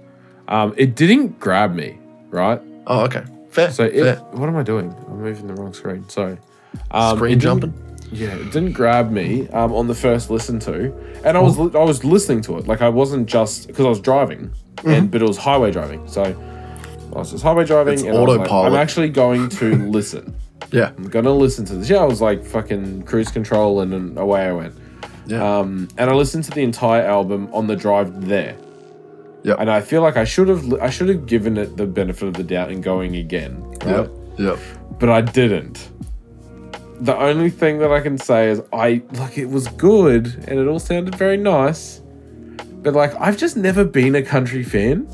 Um, it didn't grab me, right? Oh, okay. Fair. So, it, fair. what am I doing? I'm moving the wrong screen. Sorry. Um, Screen jumping. Yeah, it didn't grab me um, on the first listen to, and I was I was listening to it like I wasn't just because I was driving, Mm-hmm. and but it was highway driving. So I was just highway driving, It's and I like, autopilot. I'm actually going to listen. Yeah. I'm gonna listen to this. Yeah, I was like fucking cruise control, and then away I went. Yeah. Um, and I listened to the entire album on the drive there. Yep. And I feel like I should have I should have given it the benefit of the doubt and going again. Right? Yep. Yep. But I didn't. The only thing that I can say is I like it was good and it all sounded very nice. But like I've just never been a country fan.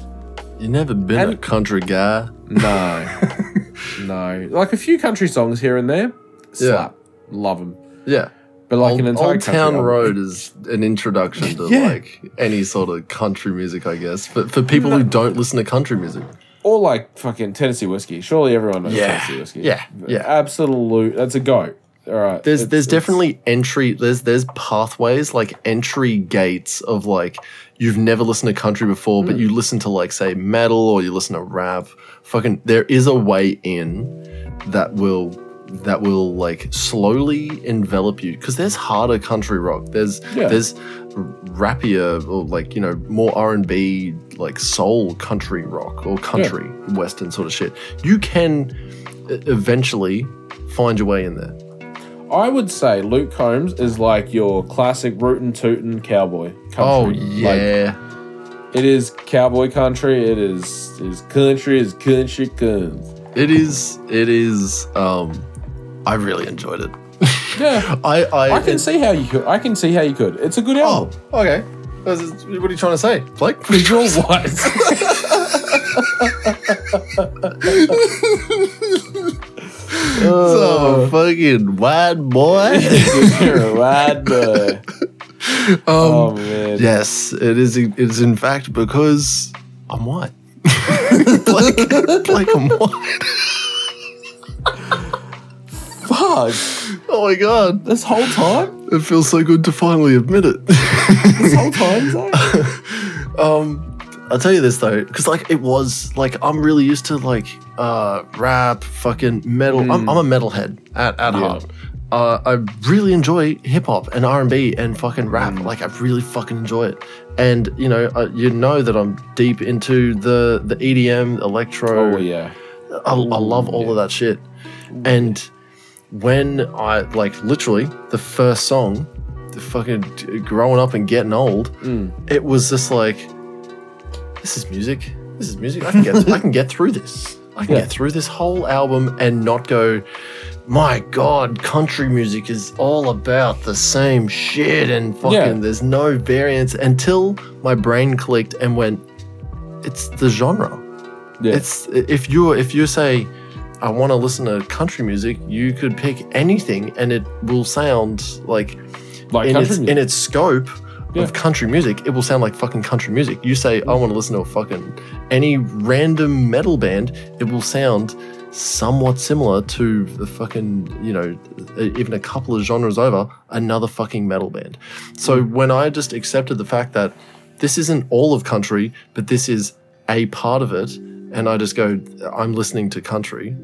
You never been a country guy. No. no. Like a few country songs here and there. Slap. Love them. Yeah. But like Old, an entire Old Town album- Road is an introduction to Yeah. like any sort of country music, I guess. But for people who don't listen to country music, Or like fucking Tennessee whiskey. Surely everyone knows Yeah. Tennessee whiskey. Yeah. Yeah. Absolute. That's a go. All right. there's It's- there's it's- definitely entry there's there's pathways like entry gates of like you've never listened to country before Hmm. but you listen to like say metal or you listen to rap fucking there is a way in that will that will like slowly envelop you because there's harder country rock there's Yeah. there's rappier or like you know more r&b like soul country rock or country western sort of shit you can eventually find your way in there I would say Luke Combs is like your classic rootin' tootin' cowboy. Country. Oh Like, yeah, it is cowboy country. It is is country is country comes. it is. It is. Um, I really enjoyed it. Yeah, I I, I can see how you could. I can see how you could. It's a good Oh, okay. What are you trying to say, Blake? You're what? oh, fucking white boy. You're a bad boy. um, Oh man. yes, it is. It is in fact because I'm white. Blake, Blake, I'm white. Oh my god, This whole time. it feels so good to finally admit it. This whole time. Zakk? Um, I'll tell you this though, because like it was like I'm really used to like uh rap, fucking metal. I'm, I'm a metalhead at at Yeah. heart. Uh, I really enjoy hip hop and R and B and fucking rap. Like I really fucking enjoy it. And you know, uh, you know that I'm deep into the the EDM, electro. Oh yeah. I, I love all of that shit. And when I like literally the first song, the fucking growing up and getting old, Mm. it was just like, this is music. This is music. I can get I can get through this. I can Yeah. get through this whole album and not go, my God, country music is all about the same shit and fucking Yeah. there's no variance until my brain clicked and went, it's the genre. Yeah. It's if you if you say I want to listen to country music, you could pick anything and it will sound like like in its music. in its scope Yeah. of country music, it will sound like fucking country music. You say I want to listen to a fucking any random metal band, it will sound somewhat similar to the fucking you know even a couple of genres over another fucking metal band. So mm. when I just accepted the fact that this isn't all of country, but this is a part of it, and I just go, I'm listening to country.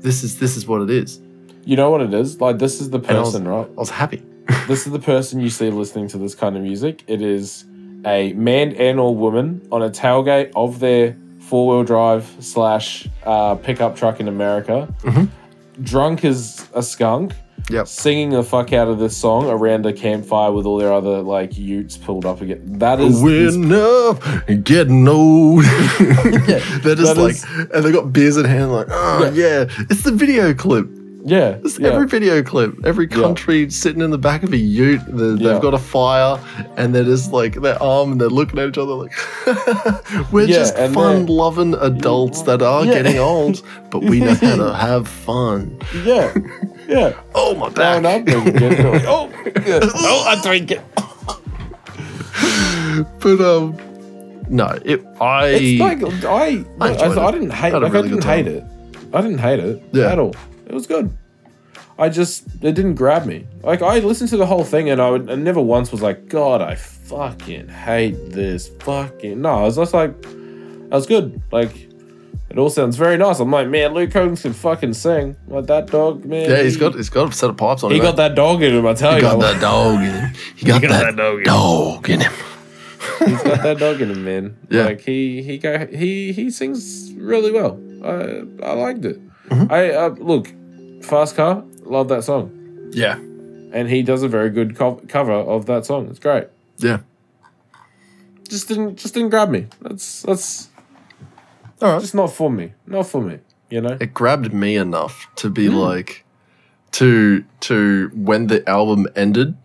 This is this is what it is. You know what it is? Like this is the I was- person, right? I was happy. This is the person you see listening to this kind of music. It is a man and or woman on a tailgate of their four wheel drive slash uh, pickup truck in America, Mhm. drunk as a skunk, Yep. singing the fuck out of this song around a campfire with all their other like utes pulled up again. That is We're up and getting old. They're just that like, is- and they got beers in hand, like, oh yeah. It's the video clip. Yeah, yeah. every video clip. Every Yeah. country sitting in the back of a ute. They, Yeah. They've got a fire, and they're just like their arm, and they're looking at each other like, we're Yeah, just fun-loving adults that are Yeah. getting old, but we know how to have fun. yeah, yeah. Oh my back! up, drinking, like, oh, yeah. oh, I drink it. but um, no, it. I It's like I, I I, I, didn't hate, I like really I didn't hate time. it. I didn't hate it Yeah. at all. It was good. I just it didn't grab me. Like I listened to the whole thing and I would I never once was like, God, I fucking hate this fucking. No, I was just like, that was good. Like. It all sounds very nice. I'm like, man, Luke Combs can fucking sing. Like that dog, man. yeah, he's he- got he's got a set of pipes on he him. got that dog in him. I tell you. He you, got that dog in him. He got, got that, that dog in him. dog in him. he's got that dog in him, man. Yeah. Like he he go he he sings really well. I I liked it. Mhm. I uh, look, Fast Car, love that song, Yeah, and he does a very good co- cover of that song. It's great. yeah. Just didn't just didn't grab me. That's that's All right. just not for me. Not for me. You know. it grabbed me enough to be Mm. like to to when the album ended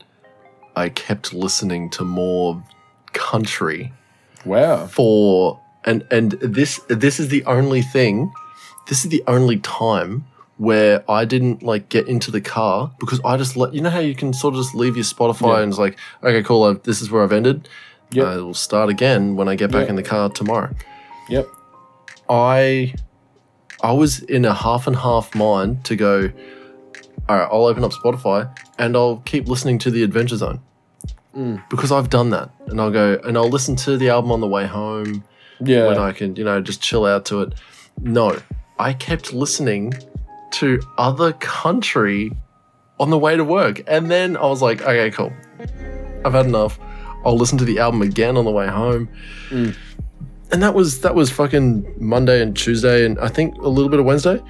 i kept listening to more country Wow. for and and this this is the only thing this is the only time where I didn't like get into the car because I just let you know how you can sort of just leave your Spotify Yeah. and it's like okay cool I've, this is where I've ended Yep. I will start again when I get back Yeah. in the car tomorrow Yep. I I was in a half and half mind to go. All right, I'll open up Spotify and I'll keep listening to the Adventure Zone Mm. because I've done that, and I'll go and I'll listen to the album on the way home Yeah. when I can, you know, just chill out to it. No, I kept listening to other country on the way to work, and then I was like, okay, cool, I've had enough. I'll listen to the album again on the way home. Mm. And that was that was fucking Monday and Tuesday, and I think a little bit of Wednesday,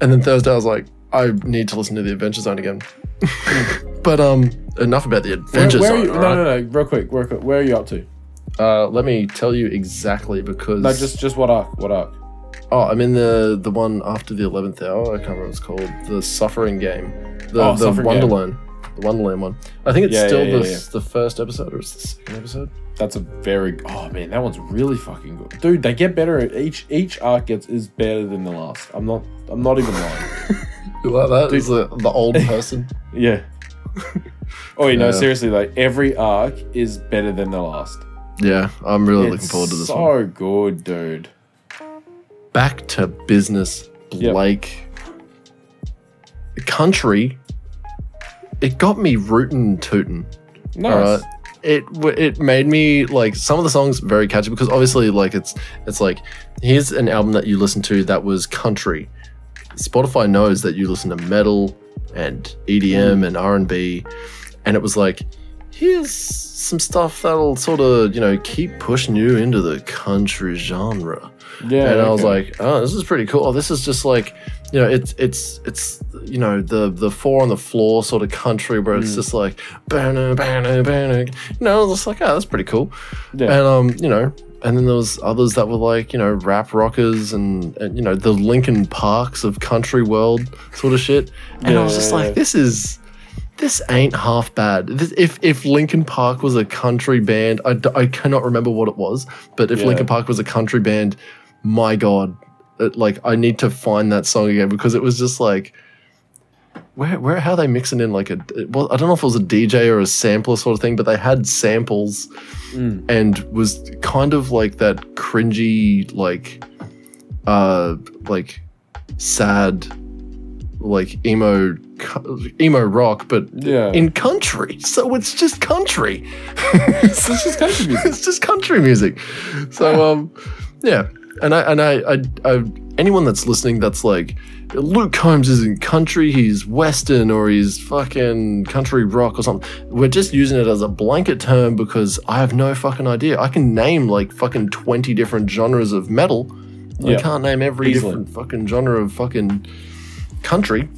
and then Thursday I was like, I need to listen to the Adventure Zone again. but um, enough about the where, Adventure where are Zone. you, no, no, no. Real quick, real quick. Where are you up to? Uh, let me tell you exactly because No, just just what arc? What arc? Oh, I'm in the the one after the eleventh hour. I can't remember what it's called. The Suffering Game, the Oh, the Suffering Game. Wonderland, the Wonderland one. I think it's Yeah, still yeah, the yeah, yeah. the first episode or it's the second episode. That's a very oh man, that one's really fucking good, dude. They get better. Each each arc gets is better than the last. I'm not I'm not even lying. You like that? Dude. Is the, the old person? yeah. Oh, you know, seriously, like every arc is better than the last. yeah, I'm really It's looking forward to this so one. good, dude. Back to business, Yep. Blake. Country. It got me rootin' tootin'. Nice. Alright. it it made me like some of the songs very catchy because obviously like it's it's like here's an album that you listen to that was country. Spotify knows that you listen to metal and EDM mm. and R and B, and it was like here's some stuff that'll sort of you know keep pushing you into the country genre. Yeah. and I was like, oh, this is pretty cool. Oh, this is just like, you know, it's it's it's you know the the four on the floor sort of country where it's Mm. just like banner banner banner. You know, I was just like, oh, that's pretty cool. yeah. And um, you know, and then there was others that were like, you know, rap rockers and, and you know the Linkin Parks of country world sort of shit. And I was just yeah, like, yeah. this is. This ain't half bad. This, if if Linkin Park was a country band, I, I cannot remember what it was, but if Yeah. Linkin Park was a country band, my god, it, like I need to find that song again because it was just like, where where how are they mixing in like a well I don't know if it was a DJ or a sampler sort of thing, but they had samples Mm. and was kind of like that cringy like uh like sad like emo emo rock but Yeah. in country so it's just country It's just country music. it's just country music so um yeah and I and I, I, I anyone that's listening that's like Luke Combs isn't country, he's western or he's fucking country rock or something. We're just using it as a blanket term because I have no fucking idea. I can name like fucking 20 different genres of metal. I Yeah. can't name every Easily. different fucking genre of fucking country.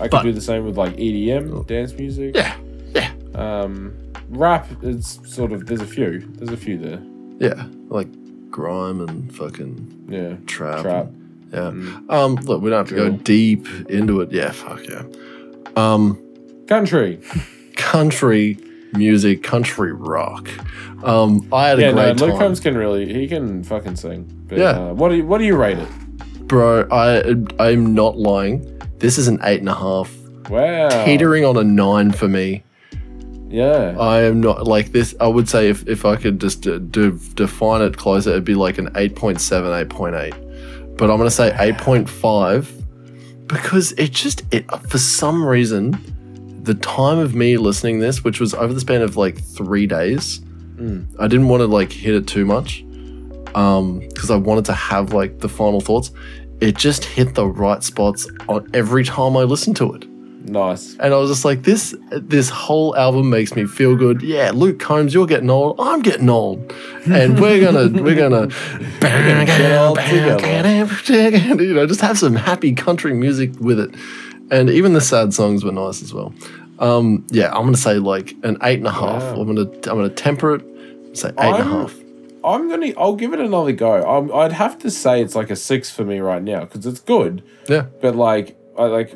I could But- do the same with like EDM, dance music. Yeah. Yeah. Um, rap is sort of there's a few. There's a few there. Yeah. Like grime and fucking Yeah. trap. Trap. Yeah. Mm. Um, look, we don't have to go deep into it. Yeah, fuck yeah. Um, Country. country music, country rock. Um, I had a Yeah, no, great Luke time, Combs can really he can fucking sing. But, Yeah. Uh, what do you what do you rate it? bro. I I'm not lying. This is an eight and a half, Wow. teetering on a nine for me. Yeah. I am not like this. I would say if, if I could just uh, de- define it closer, it'd be like an 8.7, 8.8. But I'm going to say 8.5 because it just, it for some reason, the time of me listening this, which was over the span of like three days, Mm. I didn't want to like hit it too much because I wanted to have like the final thoughts. It just hit the right spots on every time I listened to it Nice. and I was just like, this this whole album makes me feel good. Yeah, Luke Combs, you're getting old. I'm getting old, and we're gonna we're gonna get old you know just have some happy country music with it, and even the sad songs were nice as well. Um, yeah, I'm gonna say like an eight and a half. Wow. I'm gonna I'm gonna temper it. Say eight and a I'm- half. I'm gonna. I'll give it another go. I'm, I'd have to say it's like a six for me right now because it's good, Yeah, but like I like.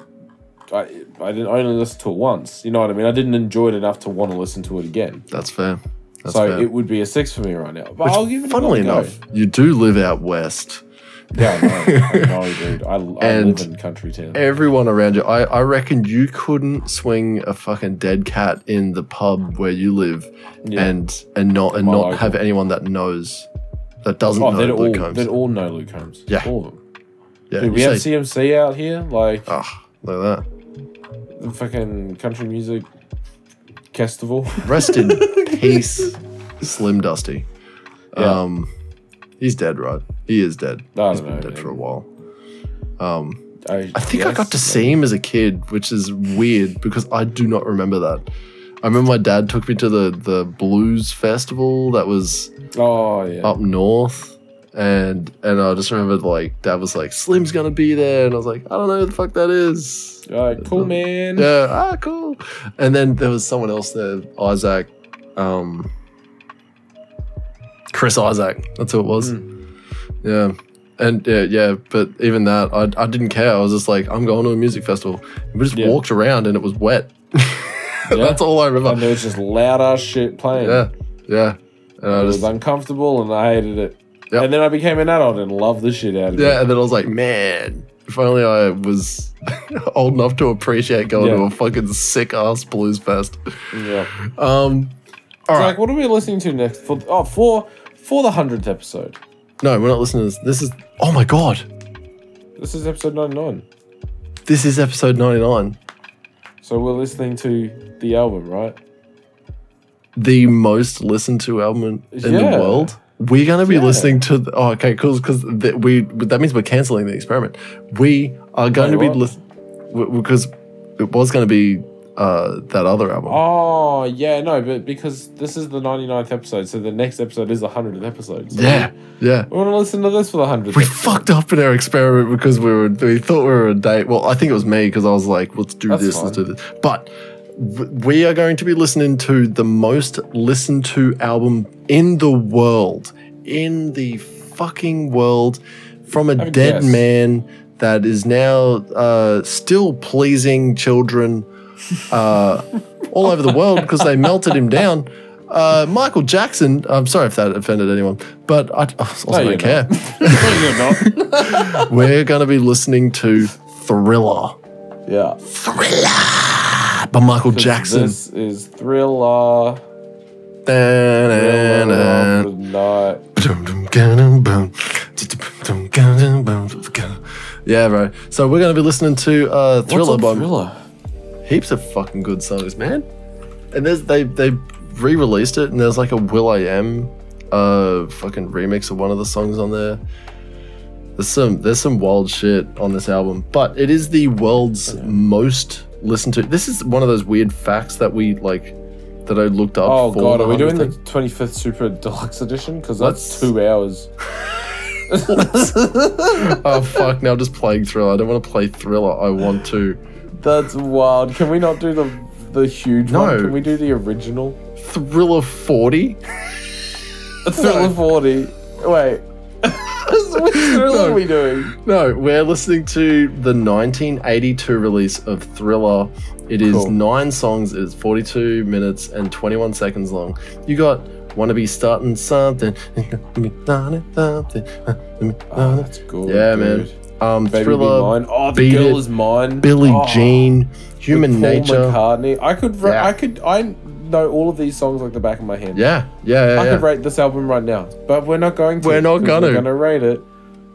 I, I didn't only listen to it once. You know what I mean? I didn't enjoy it enough to want to listen to it again. that's fair. That's so fair. it would be a six for me right now. But Which, I'll give it funnily another enough, you do live out west. Yeah, I know, I know, dude. I, I live in country town. everyone around you. I, I reckon you couldn't swing a fucking dead cat in the pub where you live Yeah. and and not and My not local. have anyone that knows that doesn't oh, know Luke all Combs. they'd all know Luke Combs. Yeah. all of them. yeah, Dude, we have CMC out here, like oh, look at that. the fucking country music festival. Rest in peace, Slim Dusty. Yeah. Um, he's dead, right? He is dead. I He's been know, dead man. for a while. Um, I, I think I got to see him as a kid, which is weird because I do not remember that. I remember my dad took me to the the blues festival that was Oh yeah. up north, and and I just remember like dad was like Slim's gonna be there, and I was like I don't know who the fuck that is. Alright, cool man. Yeah, ah, cool. And then there was someone else there, Isaak, um, Chris Isaak. That's who it was. Mm. Yeah. And yeah, yeah, but even that, I, I didn't care. I was just like, I'm going to a music festival. We just Yeah. walked around and it was wet. That's all I remember. And there was just loud ass shit playing. Yeah, yeah. And I It was just, uncomfortable and I hated it. Yep. And then I became an adult and loved the shit out of it. yeah, it. and then I was like, man, if only I was old enough to appreciate going to Yeah. a fucking sick ass blues fest. Yeah. Um, all So, right. like, what are we listening to next? For oh, for for the hundredth episode. No, we're not listening to this. This is, oh my God. This is episode ninety nine. This is episode 99. So we're listening to the album, right? The most listened to album in, in Yeah. the world. We're going to be Yeah. listening to, the, oh, okay, cool. Because th- we, that means we're canceling the experiment. We are going Wait, to be, listening because it was going to be uh, that other album. Oh yeah, no, but because this is the 99th episode, so the next episode is the hundredth episode. So yeah, yeah. We want to listen to this for the hundredth. We fucked up in our experiment because we were we thought we were a date. Well, I think it was me because I was like, let's do That's this, let's do this. But we are going to be listening to the most listened to album in the world, in the fucking world, from a a dead guess. man that is now uh, still pleasing children uh, all over the world because they melted him down. Uh, Michael Jackson. I'm sorry if that offended anyone, but I, I also No, don't care. no, you're not. We're going to be listening to Thriller. yeah. Thriller by Michael Jackson. This is Thriller. Thriller of the night. Dum-dum-ga-dum-bum. Dum-dum-ga-dum-bum. Yeah, bro. So we're going to be listening to uh, Thriller by Thriller? Heaps of fucking good songs, man. And there's they they re-released it, and there's like a will.i.am uh fucking remix of one of the songs on there. There's some there's some wild shit on this album, but it is the world's most listened to. This is one of those weird facts that we like that I looked up. Oh for god, are we doing the 25th Super Deluxe Edition? Because that's two hours. oh fuck! Now I'm just playing Thriller. I don't want to play Thriller. I want to That's wild. Can we not do the the huge No. one? Can we do the original? Thriller 40. A Thriller 40. Wait. Which Thriller No. are we doing? No, we're listening to the 1982 release of Thriller. It is Cool. nine songs. It is 42 minutes and 21 seconds long. You got "Wanna Be Starting Something." Oh, that's good. Yeah, man. Um, Baby Thriller, Be Mine. Oh, the Beat girl It, is mine. Billie Oh, Jean, Human with Paul Nature. McCartney. I could. Ra- Yeah. I could. I know all of these songs like the back of my hand. Yeah, yeah, yeah. I yeah. could rate this album right now, but we're not going to. We're not 'cause gonna. We're gonna rate it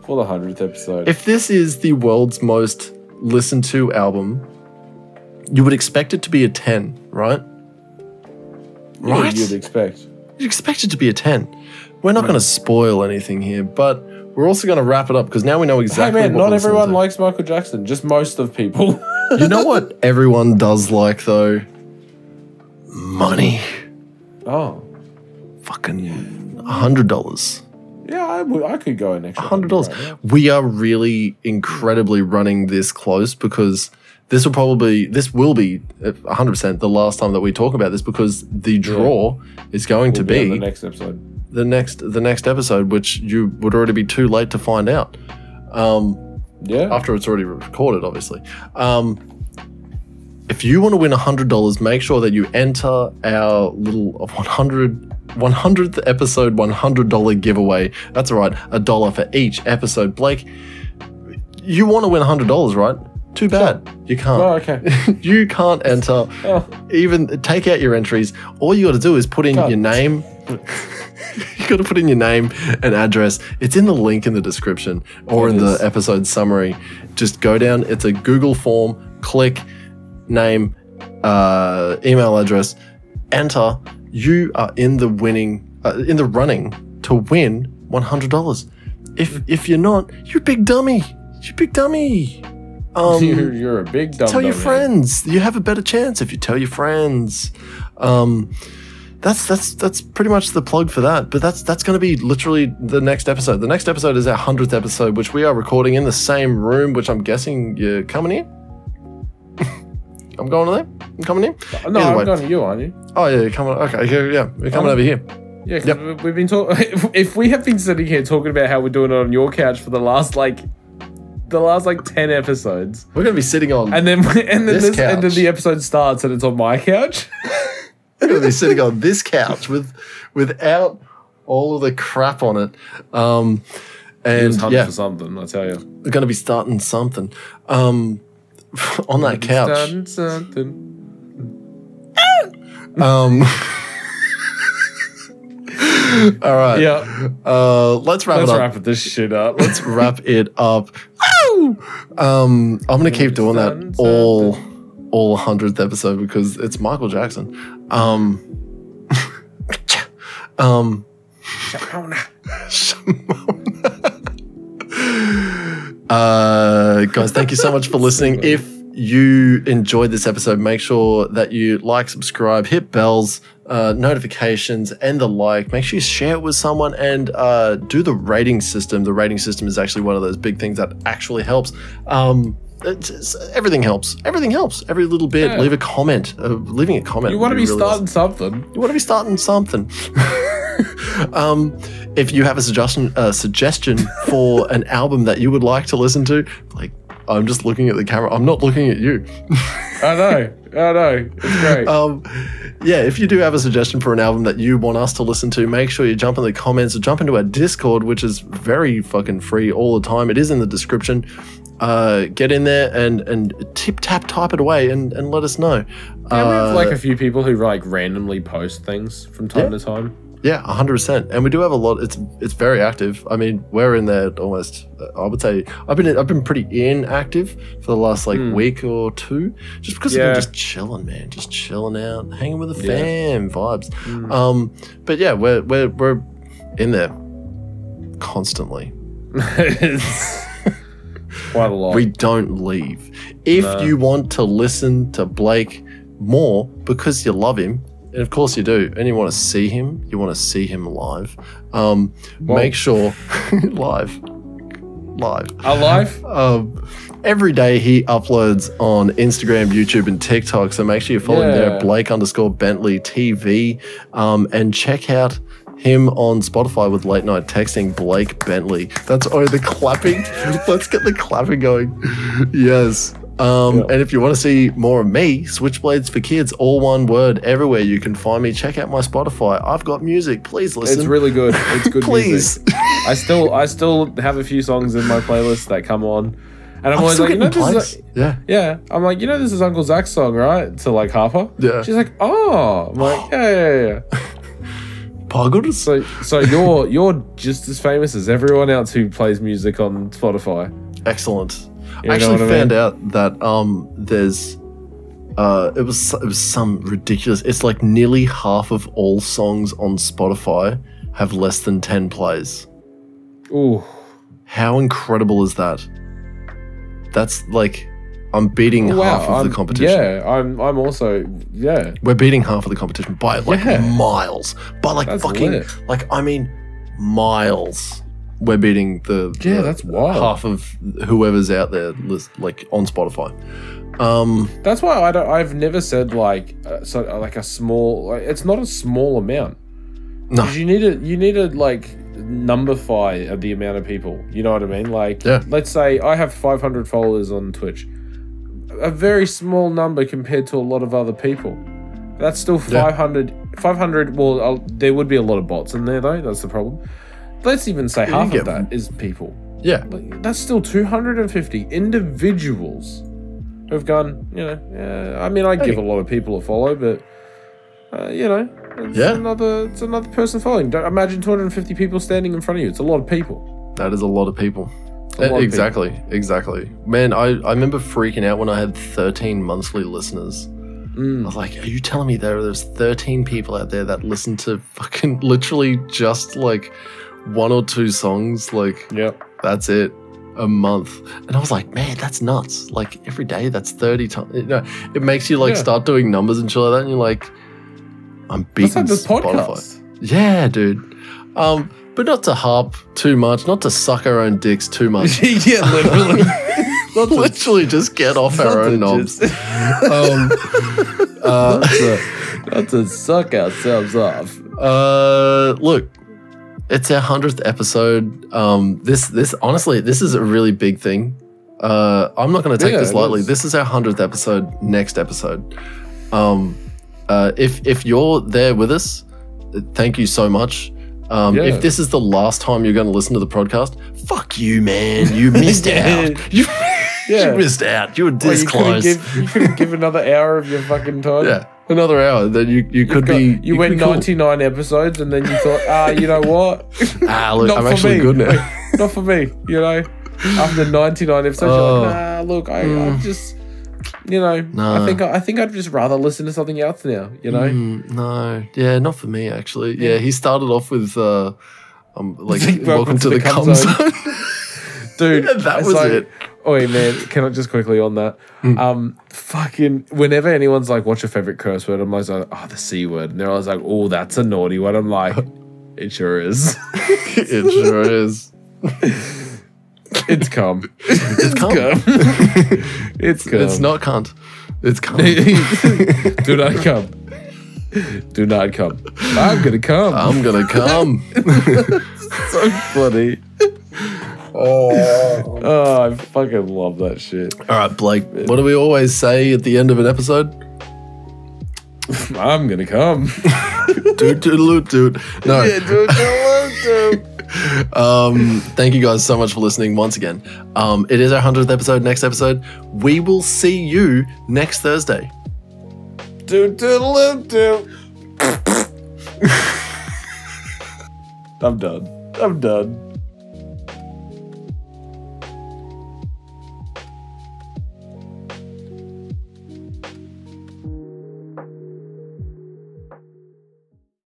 for the hundredth episode. If this is the world's most listened to album, you would expect it to be a 10, right? Yeah, Right? you'd expect. You'd expect it to be a 10. We're not going to spoil anything here, but we're also going to wrap it up because now we know exactly hey man, not everyone likes Michael Jackson. Just most of people. You know what everyone does like though? Money. oh, Fucking $100. yeah, I, could go an extra hundred dollars. right we are really incredibly running this close because this will probably this will be uh, hundred percent the last time that we talk about this because the draw is going to We'll be on be the next episode. The next the next episode, which you would already be too late to find out. Um, Yeah. after it's already recorded, obviously. Um, if you want to win $100, make sure that you enter our little 100, 100th episode $100 giveaway. That's right, a dollar for each episode. Blake, you want to win $100, right? Too bad. You can't. Oh, okay. you can't enter. Oh, Even take out your entries. All you got to do is put in God. your name. you got to put in your name and address. It's in the link in the description or It in the episode summary. Just go down. It's a Google form. Click name, uh, email address, enter. You are in the winning, uh, in the running to win one hundred dollars. If if you're not, you're a big dummy. You're a big dummy. Um, you're, you're a big dumb. tell your dummy. friends. You have a better chance if you tell your friends. Um, that's that's that's pretty much the plug for that. But that's that's going to be literally the next episode. The next episode is our hundredth episode, which we are recording in the same room. Which I'm guessing you're coming in. I'm going to there. I'm coming in. No, Either. I'm going to you, aren't you? Oh yeah, you're coming. Okay, yeah, yeah, we're coming Um, over here. Yeah, 'cause Yep. we- we've been talking. If we have been sitting here talking about how we're doing it on your couch for the last like, the last like ten episodes, We're going to be sitting on. and then and then This this, and then couch. the episode starts and it's on my couch. going to be sitting on this couch with without all of the crap on it. Um, and hunting yeah, for something, I tell you. we're going to be starting something. Um, on that couch. Starting something. Um, all right. Yeah, Uh, let's wrap let's it up. wrap this shit up. Let's wrap it up. Um, I'm gonna keep doing that all all hundredth episode because it's Michael Jackson. Um, um, uh, guys, thank you so much for listening. If you enjoyed this episode, make sure that you like, subscribe, hit bells, uh, notifications, and the like. Make sure you share it with someone and uh, do the rating system. The rating system is actually one of those big things that actually helps. Um, it's, it's- everything helps. Everything helps. Every little bit. Yeah. Leave a comment. Uh, leaving a comment. You want to be really awesome. starting something? You want to be starting something. um, if you have a suggestion, uh, suggestion for an album that you would like to listen to, like I'm just looking at the camera. I'm not looking at you. I know, I know. It's great. Um, yeah, if you do have a suggestion for an album that you want us to listen to, make sure you jump in the comments or jump into our Discord, which is very fucking free all the time. It is in the description. Uh, get in there and and tip tap type it away and, and let us know. yeah, we have like Uh, a few people who like randomly post things from time Yeah. to time. Yeah, hundred percent, and we do have a lot. It's it's very active. I mean, we're in there almost. I would say I've been I've been pretty inactive for the last like Hmm. week or two, just because I've been just chilling, man, just chilling out, hanging with the Yeah. fam, vibes. Mm. Um, but yeah, we're we're we're in there constantly. Quite a lot. We don't leave. If No. you want to listen to Blake more because you love him, and of course you do, and you want to see him, you want to see him live, um, Well- make sure live, live. Alive? Um, every day he uploads on Instagram, YouTube, and TikTok. So make sure you follow him there, Blake underscore Bentley TV, um, and check out him on Spotify with late night texting, Blake Bentley. That's oh the clapping. Let's get the clapping going. Yes. Um, Yeah. And if you want to see more of me, Switchblades for Kids, all one word, everywhere you can find me. Check out my Spotify. I've got music. Please listen. It's really good. It's good Please. music. I still I still have a few songs in my playlist that come on. And I'm, I'm always like, you know, this is yeah. yeah. I'm like, you know, this is Uncle Zakk's song, right? To like Harper. Yeah. She's like, oh. I'm like, yeah, yeah, yeah. Poggles. So, so you're you're just as famous as everyone else who plays music on Spotify. Excellent. You I actually know what I found mean? out that um there's uh it was it was some ridiculous it's like nearly half of all songs on Spotify have less than 10 plays. Ooh, How incredible is that? That's like I'm beating wow. half of I'm- the competition. Yeah, I'm I'm also yeah. We're beating half of the competition by like Yeah. miles. By like That's fucking lit. like I mean miles. We're beating the Yeah, the that's wild. half of whoever's out there list, like on Spotify. Um That's why I don't. I've never said like uh, so like a small. Like, it's not a small amount. No. you need to you need to like numberify the amount of people. You know what I mean? Like, Yeah. let's say I have 500 followers on Twitch. A very small number compared to a lot of other people. That's still Yeah. 500. 500. Well, uh, there would be a lot of bots in there though. That's the problem. Let's even say half of that is people. yeah. Like, that's still 250 individuals who've gone, you know, yeah, I mean, I give a lot of people a follow, but, uh, you know, it's Yeah. another, it's another person following. Don't imagine 250 people standing in front of you. It's a lot of people. That is a lot of people. Lot of exactly, exactly. Man, I, I remember freaking out when I had 13 monthly listeners. I Mm. was like, are you telling me there there's 13 people out there that listen to fucking literally just like one or two songs? Like, Yep. that's it. A month. And I was like, man, that's nuts. Like every day, that's 30 times. You know, it makes you like Yeah. start doing numbers and shit like that. And you're like, I'm beating this Spotify. podcast. Yeah, dude. Um, but not to harp too much, not to suck our own dicks too much. yeah, literally. Not to- Literally just get off not our own knobs. just- Um, uh, not, to, not to suck ourselves off. uh, look, it's our hundredth episode. Um, this, this, honestly, this is a really big thing. Uh, I'm not going to take Yeah, this lightly. is. This is our hundredth episode. Next episode. Um, uh, if if you're there with us, thank you so much. Um, Yeah. If this is the last time you're going to listen to the podcast, fuck you, man. You missed out. You, Yeah. you missed out. You were Well, this you couldn't close. give you couldn't give another hour of your fucking time. yeah, another hour. Then you you could Got- be. you, went be cool. 99 episodes and then you thought, ah, you know what? Ah, look, Not I'm for actually me. good now. Wait, Not for me, you know? After 99 episodes, you're Oh. like, nah, look, I, I Mm. just, you know, No. I think I think I'd just rather listen to something else now, you know? Mm, no, yeah, not for me actually. Yeah, he started off with uh, um, like Welcome welcome, to to, the the cum zone. Dude, Yeah, that was like- it. Oi, man, can I just quickly on that? Mm. Um, fucking, whenever anyone's like, what's your favorite curse word? I'm always like, oh, the C word. And they're always like, oh, that's a naughty one. I'm like, it sure is. it sure is. It's cum. It's cum. it's cum. It's not cunt. It's cum. Do not come. Do not come. I'm gonna come. I'm gonna come. so funny. Oh. oh, I fucking love that shit. All right, Blake. What do we always say at the end of an episode? I'm gonna come. Doot doot doot. No. dude, Um, thank you guys so much for listening once again. Um, it is our hundredth episode. Next episode, we will see you next Thursday. do do do. I'm done. I'm done.